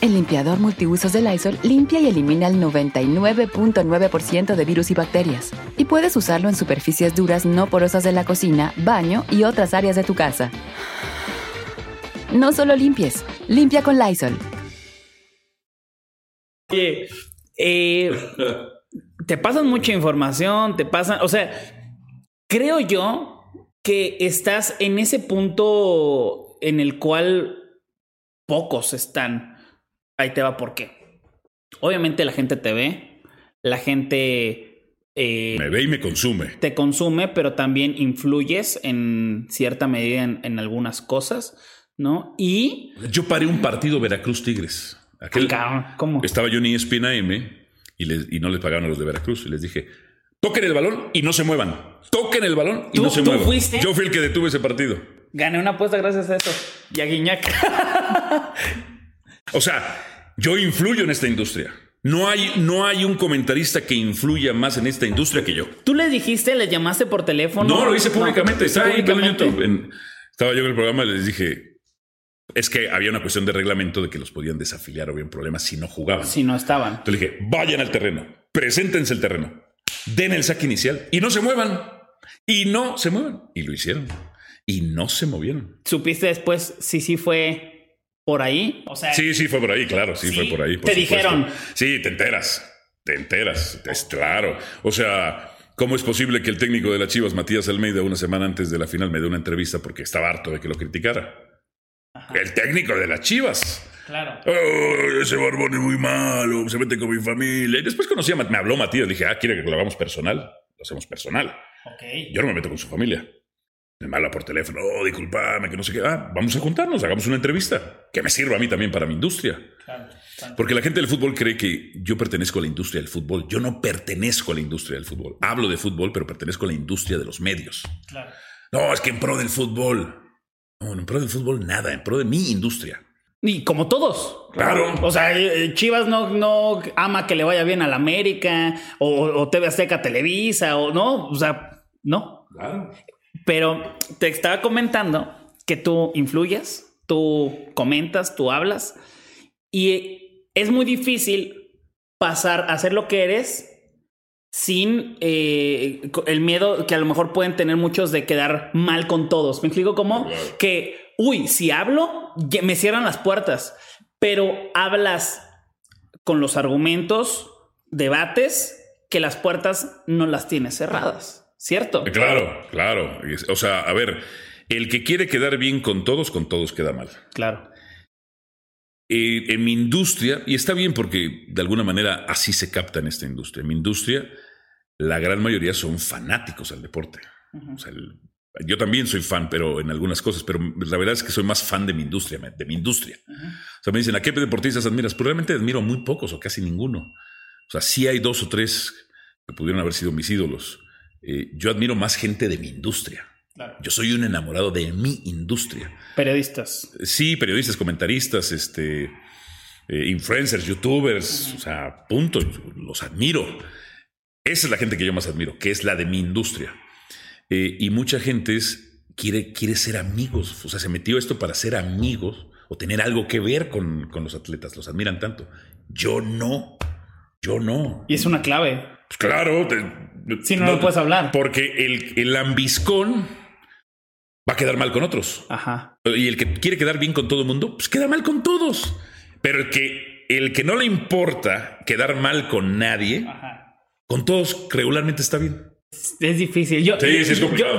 El limpiador multiusos de Lysol limpia y elimina el 99.9% de virus y bacterias. Y puedes usarlo en superficies duras no porosas de la cocina, baño y otras áreas de tu casa. No solo limpies, limpia con Lysol. Oye, eh, te pasan mucha información, te pasan, o sea, creo yo que estás en ese punto en el cual pocos están. Ahí te va por qué. Obviamente la gente te ve, la gente... Eh, me ve y me consume. Te consume, pero también influyes en cierta medida en, algunas cosas, ¿no? Y... Yo paré un partido Veracruz Tigres. Aquel, ¿Cómo? Estaba yo ni Espina M y, les, y no les pagaron a los de Veracruz. Y les dije, toquen el balón y no se muevan. Toquen el balón y no se muevan. Fuiste? Yo fui el que detuve ese partido. Gané una apuesta gracias a eso. Y a Guiñac. o sea, yo influyo en esta industria. No hay, no hay un comentarista que influya más en esta industria que yo. ¿Tú le dijiste, le llamaste por teléfono? No, lo hice públicamente. ahí en YouTube. estaba yo en el programa y les dije, es que había una cuestión de reglamento de que los podían desafiliar o había un problema si no jugaban. Si no estaban. Entonces le dije, vayan al terreno, preséntense el terreno, den el saque inicial y no se muevan. Y no se muevan. Y lo hicieron. Y no se movieron. ¿Supiste después si sí fue por ahí? sí, sí, fue por ahí, claro, sí, fue por ahí. te dijeron. Sí, te enteras. te enteras, es claro. O sea, ¿cómo es posible que el técnico de las Chivas, Matías Almeida, una semana antes de la final me dé una entrevista porque estaba harto de que lo criticara? El técnico de las Chivas. Claro. Oh, ese barbón es muy malo, se mete con mi familia. Y después conocí a me habló Matías, dije, ah, quiere que lo hagamos personal. Lo hacemos personal. Yo no me meto con su familia. Me mala por teléfono, oh, disculpame, que no sé qué. Ah, vamos a juntarnos, hagamos una entrevista. Que me sirva a mí también para mi industria. Porque la gente del fútbol cree que yo pertenezco a la industria del fútbol. Yo no pertenezco a la industria del fútbol. Hablo de fútbol, pero pertenezco a la industria de los medios. Claro. No, es que en pro del fútbol. No, en pro del fútbol nada, en pro de mi industria. Y como todos. Claro. O sea, eh, Chivas no, no ama que le vaya bien a la América o, o TV Azteca Televisa o no. O sea, no. Claro. Pero te estaba comentando que tú influyes, tú comentas, tú hablas y es muy difícil pasar a ser lo que eres sin eh, el miedo que a lo mejor pueden tener muchos de quedar mal con todos. Me explico cómo que, uy, si hablo, me cierran las puertas, pero hablas con los argumentos, debates, que las puertas no las tienes cerradas, ¿cierto? Claro, claro. O sea, a ver, el que quiere quedar bien con todos, con todos queda mal. Claro. Eh, en mi industria, y está bien porque de alguna manera así se capta en esta industria, en mi industria la gran mayoría son fanáticos al deporte. yo también soy fan, pero en algunas cosas, pero la verdad es que soy más fan de mi industria, de mi industria. O sea, me dicen, ¿a qué deportistas admiras? Pues realmente admiro muy pocos o casi ninguno. O sea, sí hay dos o tres que pudieron haber sido mis ídolos. Eh, yo admiro más gente de mi industria. Yo soy un enamorado de mi industria. Periodistas. Sí, periodistas, comentaristas, este, eh, influencers, youtubers, o sea, punto, los admiro. Esa es la gente que yo más admiro, que es la de mi industria. Eh, y mucha gente quiere, quiere ser amigos, o sea, se metió esto para ser amigos o tener algo que ver con, con los atletas, los admiran tanto. Yo no, yo no. Y es una clave. Pues claro. Si no, lo puedes hablar. Porque el, el ambiscón va a quedar mal con otros. Ajá. Y el que quiere quedar bien con todo el mundo, pues queda mal con todos. Pero el que, el que no le importa quedar mal con nadie, con todos regularmente está bien. Es difícil. Yo,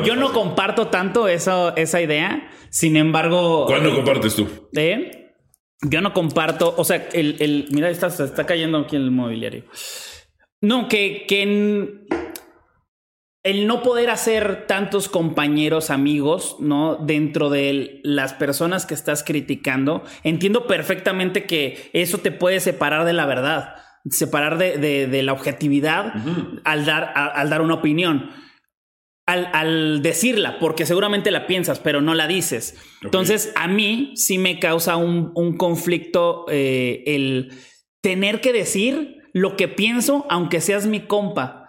yo, no comparto tanto eso, esa idea. Sin embargo. ¿Cuándo compartes tú? ¿Eh? Yo no comparto. O sea, el. el mira, está, está cayendo aquí el mobiliario. No, que, que en, el no poder hacer tantos compañeros, amigos, ¿no? Dentro de las personas que estás criticando, entiendo perfectamente que eso te puede separar de la verdad, separar de, la objetividad al, dar, al dar una opinión. Al, decirla, porque seguramente la piensas, pero no la dices. Entonces, a mí sí me causa un, conflicto eh, el tener que decir lo que pienso, aunque seas mi compa.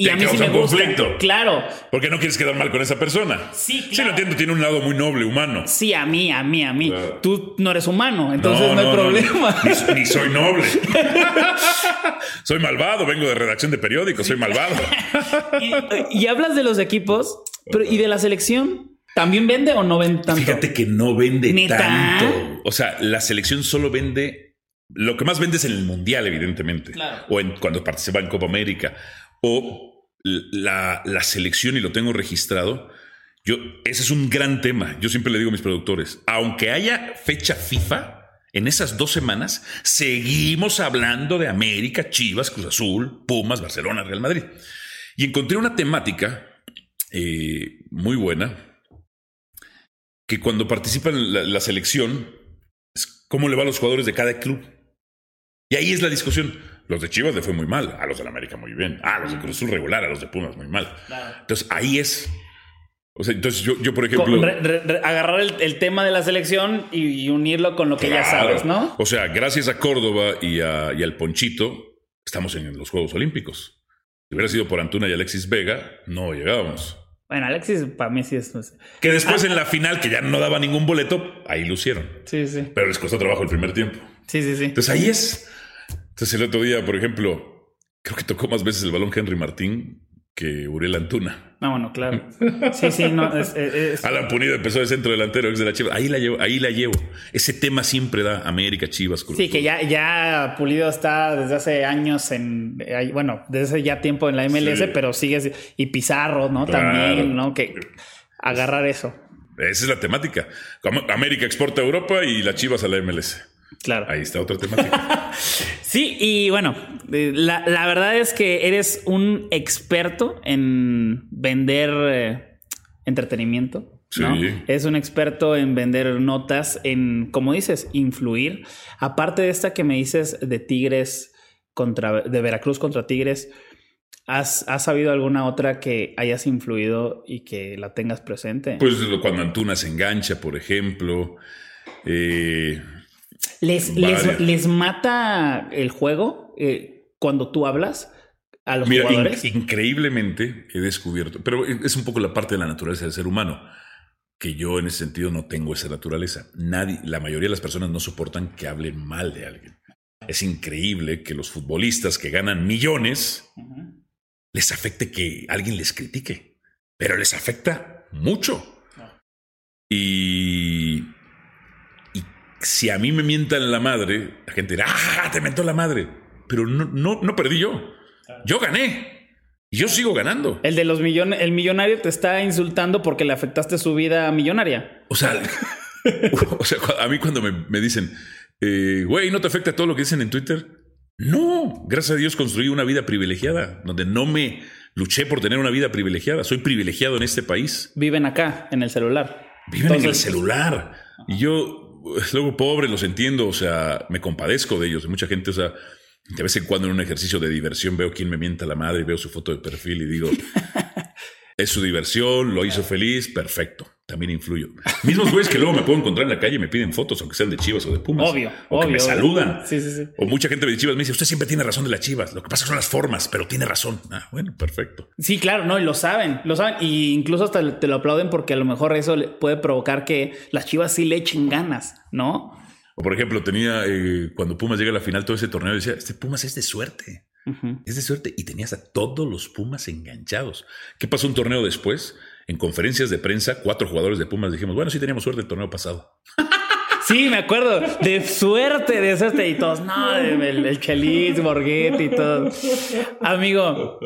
Y a mí sí me gusta. conflicto. Claro. Porque no quieres quedar mal con esa persona. Sí, claro. Sí, lo entiendo, tiene un lado muy noble, humano. Sí, a mí, a mí, a mí. Tú no eres humano, entonces no, hay problema. Ni, soy noble. soy malvado, vengo de redacción de periódicos, soy malvado. y, hablas de los equipos, pero ¿y de la selección? ¿También vende o no vende tanto? Fíjate que no vende tanto. O sea, la selección solo vende. Lo que más vende es en el mundial, evidentemente. Claro. O en, cuando participa en Copa América o la, selección y lo tengo registrado. Yo, ese es un gran tema. Yo siempre le digo a mis productores, aunque haya fecha FIFA, en esas dos semanas seguimos hablando de América, Chivas, Cruz Azul, Pumas, Barcelona, Real Madrid. Y encontré una temática eh, muy buena, que cuando participan la, la selección, es cómo le va a los jugadores de cada club. Y ahí es la discusión. Los de Chivas le fue muy mal, a los de la América muy bien, a los de Cruz Azul regular, a los de Pumas muy mal. Entonces ahí es. O sea, entonces yo, yo por ejemplo. agarrar el, tema de la selección y, unirlo con lo que ya sabes, ¿no? O sea, gracias a Córdoba y, al Ponchito, estamos en los Juegos Olímpicos. Si hubiera sido por Antuna y Alexis Vega, no llegábamos. Bueno, Alexis para mí sí es. Que después ah. en la final, que ya no daba ningún boleto, ahí lo hicieron. Sí, sí. Pero les costó trabajo el primer tiempo. Sí, sí, sí. Entonces ahí es. Entonces el otro día, por ejemplo, creo que tocó más veces el balón Henry Martín que Uriel Antuna. No, bueno, claro. Sí, sí, no. Es, Alan Punido empezó de centro delantero ex de la Chivas. Ahí la llevo, ahí la llevo. Ese tema siempre da América, Chivas, Cruz. Sí, que ya, ya Pulido está desde hace años en, bueno, desde hace ya tiempo en la MLS, pero sigue y Pizarro, ¿no? También, ¿no? Que agarrar eso. Esa es la temática. América exporta a Europa y la Chivas a la MLS. Claro. Ahí está otra temática. sí, y bueno, eh, la, verdad es que eres un experto en vender eh, entretenimiento. Sí. Es un experto en vender notas, en, como dices, influir. Aparte de esta que me dices de Tigres contra, de Veracruz contra Tigres, ¿has, ¿has sabido alguna otra que hayas influido y que la tengas presente? Pues cuando Antuna se engancha, por ejemplo. Eh, les, les, mata el juego eh, cuando tú hablas a los jugadores. increíblemente he descubierto, pero es un poco la parte de la naturaleza del ser humano, que yo en ese sentido no tengo esa naturaleza. Nadie, la mayoría de las personas no soportan que hablen mal de alguien. Es increíble que los futbolistas que ganan millones les afecte que alguien les critique, pero les afecta mucho. Y si a mí me mientan la madre, la gente dirá, ¡ah, te mentó la madre! Pero no, no, no perdí yo. Yo gané. Y yo sigo ganando. El de los millones, el millonario te está insultando porque le afectaste su vida millonaria. O sea, o sea a mí cuando me, dicen, eh, güey, ¿no te afecta todo lo que dicen en Twitter? No, gracias a Dios construí una vida privilegiada, donde no me luché por tener una vida privilegiada. Soy privilegiado en este país. Viven acá, en el celular. Viven en el celular. Y yo luego pobre, los entiendo, o sea, me compadezco de ellos, de mucha gente, o sea, de vez en cuando en un ejercicio de diversión veo quién me mienta la madre, veo su foto de perfil y digo, es su diversión, lo hizo feliz, perfecto también influyo. Mismos güeyes que luego me puedo encontrar en la calle y me piden fotos, aunque sean de Chivas o de Pumas. Obvio. O que me saludan. Sí, sí, sí. O mucha gente de Chivas me dice, usted siempre tiene razón de las Chivas. Lo que pasa son las formas, pero tiene razón. Ah, bueno, perfecto. Sí, claro, no, y lo saben, lo saben. Y incluso hasta te lo aplauden porque a lo mejor eso puede provocar que las Chivas sí le echen ganas, ¿no? O por ejemplo, tenía, eh, cuando Pumas llega a la final, todo ese torneo, decía, este Pumas es de suerte. Es de suerte. Y tenías a todos los Pumas enganchados. ¿Qué pasó un torneo después? En conferencias de prensa, cuatro jugadores de Pumas dijimos, bueno, sí teníamos suerte el torneo pasado. Sí, me acuerdo. De suerte, de suerte. Y todos, no, el, el Chelis, Borghetti y todo. Amigo,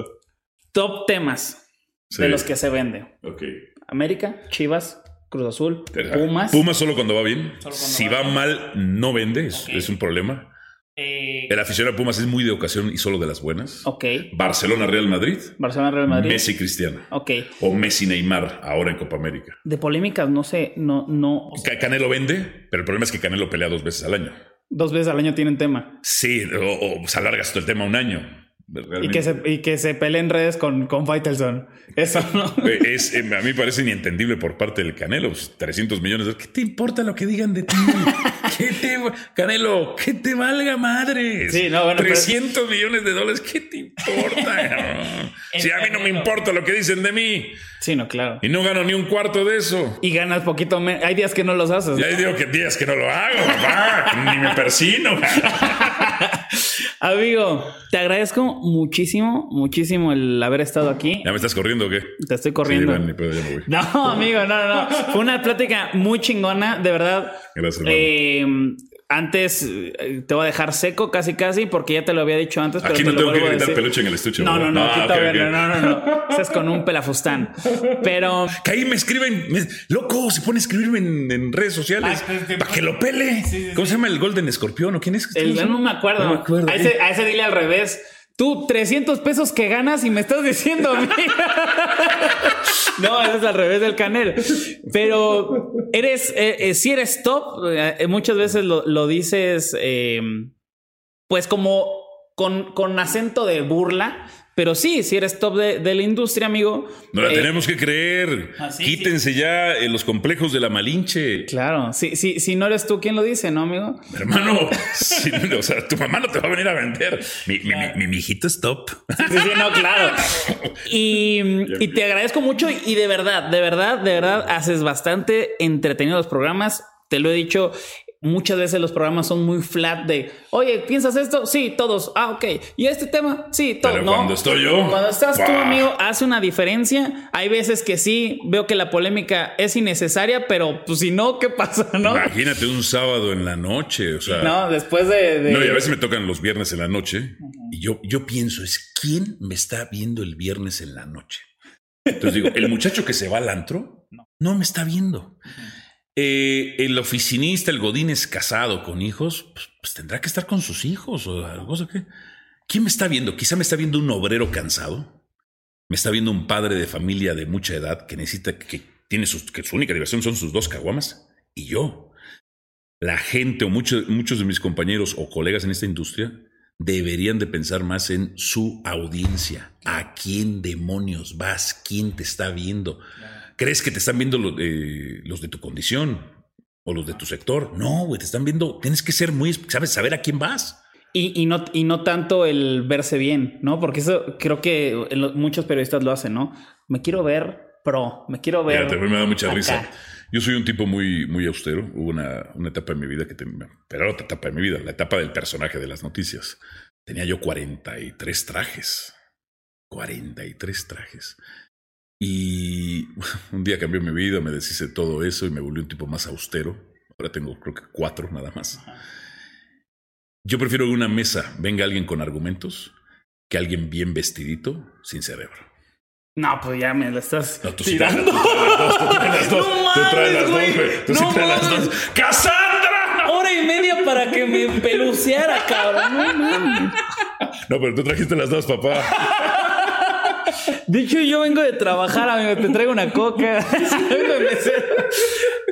top temas de los que se vende. Ok. América, Chivas, Cruz Azul, Pumas. Pumas solo cuando va bien. si va, mal, no vende. Es, un problema. El aficionado a Pumas es muy de ocasión y solo de las buenas. Ok. Barcelona Real Madrid. Barcelona Real Madrid. Messi Cristiano. Ok. O Messi Neymar ahora en Copa América. De polémicas, no sé, no, no. Canelo vende, pero el problema es que Canelo pelea dos veces al año. Dos veces al año tienen tema. Sí, o, o se alargas todo el tema un año. Y que, se, y que se peleen redes con, con Faitelson. Eso no. Es, eh, a mí parece inentendible por parte del Canelo. 300 millones. ¿Qué te importa lo que digan de ti? ¿Qué te, Canelo, que te valga madre. Sí, no, bueno, 300 millones de dólares. ¿Qué te importa? si a mí no me importa lo que dicen de mí. Sí, no, claro. Y no gano ni un cuarto de eso. Y ganas poquito menos. Hay días que no los haces. Y hay que días que no lo hago, ni me persino. Amigo, te agradezco muchísimo, muchísimo el haber estado aquí. ¿Ya me estás corriendo o qué? Te estoy corriendo. No, amigo, no, no. Fue una plática muy chingona, de verdad. Gracias. Eh, antes eh, te voy a dejar seco casi casi porque ya te lo había dicho antes. Aquí no tengo que gritar peluche en el estuche. No, no, no, aquí todavía no, no, no, no. es con un pelafustán. Pero. Que ahí me escriben, loco, se pone a escribirme en, redes sociales ah, para que lo pele. ¿Cómo se llama el Golden Escorpión o quién es? El, no me acuerdo. No me acuerdo. A ese, a ese dile al revés. Tú, 300 pesos que ganas y me estás diciendo a mí. no, eso es al revés del canel. Pero eres, eh, eh, si eres top, eh, muchas veces lo, dices, pues como con, con acento de burla, pero sí, si eres top de, la industria, amigo. No la eh, tenemos que creer. Ah, Quítense ya eh, los complejos de la Malinche. Claro, si, sí, si no eres tú quien lo dice, ¿no, amigo? Hermano, o sea, tu mamá no te va a venir a vender. Mi, mi, mi, hijito es top. Sí, sí, no, claro. Y, y te agradezco mucho y de verdad, de verdad, de verdad, haces bastante entretenidos los programas. Te lo he dicho, muchas veces los programas son muy flat de, oye, ¿piensas esto? Sí, todos. Ah, ok. ¿Y este tema? Sí, todos. Pero cuando estoy yo. Cuando estás tú, amigo, hace una diferencia. Hay veces que sí, veo que la polémica es innecesaria, pero pues si no, ¿qué pasa, no? Imagínate un sábado en la noche, o sea. No, después de. No, y a veces me tocan los viernes en la noche. Y yo, yo pienso, es quién me está viendo el viernes en la noche. Entonces digo, el muchacho que se va al antro no, me está viendo. Eh, el oficinista, el godín es casado con hijos, pues, pues, tendrá que estar con sus hijos o algo así. ¿Quién me está viendo? Quizá me está viendo un obrero cansado. Me está viendo un padre de familia de mucha edad que necesita que tiene sus, que su única diversión son sus dos caguamas. Y yo. La gente o muchos, muchos de mis compañeros o colegas en esta industria deberían de pensar más en su audiencia. ¿A quién demonios vas? ¿Quién te está viendo? ¿Crees que te están viendo los, los de tu condición o los de tu sector? No, güey, te están viendo. Tienes que ser muy, sabes, saber a quién vas. Y, no, y no tanto el verse bien, ¿no? Porque eso creo que muchos periodistas lo hacen, ¿no? Me quiero ver pro, me quiero ver. Fíjate, me da mucha risa. Yo soy un tipo muy, muy austero. Hubo una, una etapa en mi vida que tenía, pero otra etapa en mi vida, la etapa del personaje de las noticias. Tenía yo 43 trajes. 43 trajes. Y un día cambió mi vida, me deshice todo eso y me volví un tipo más austero. Ahora tengo creo que cuatro nada más. Yo prefiero que una mesa venga alguien con argumentos que alguien bien vestidito sin cerebro. No, pues ya me la estás no, tú tirando. tú traes las dos. tú traes las dos. Tú sí traes las dos. ¡Cassandra! Hora y media para que me peluceara, cabrón. No, no, pero tú trajiste las dos, papá. De hecho, yo vengo de trabajar, amigo. Te traigo una coca.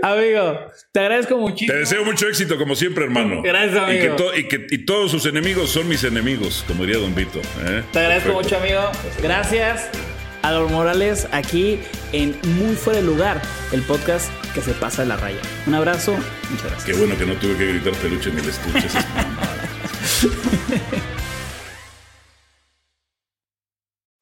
amigo, te agradezco muchísimo. Te deseo mucho éxito, como siempre, hermano. Gracias, amigo. Y que, y todos sus enemigos son mis enemigos, como diría Don Vito. ¿eh? Te agradezco mucho, amigo. Gracias. Ador Morales aquí en Muy Fuera de Lugar, el podcast que se pasa de la raya. Un abrazo, muchas gracias. Qué bueno que no tuve que gritar peluche en el estuche.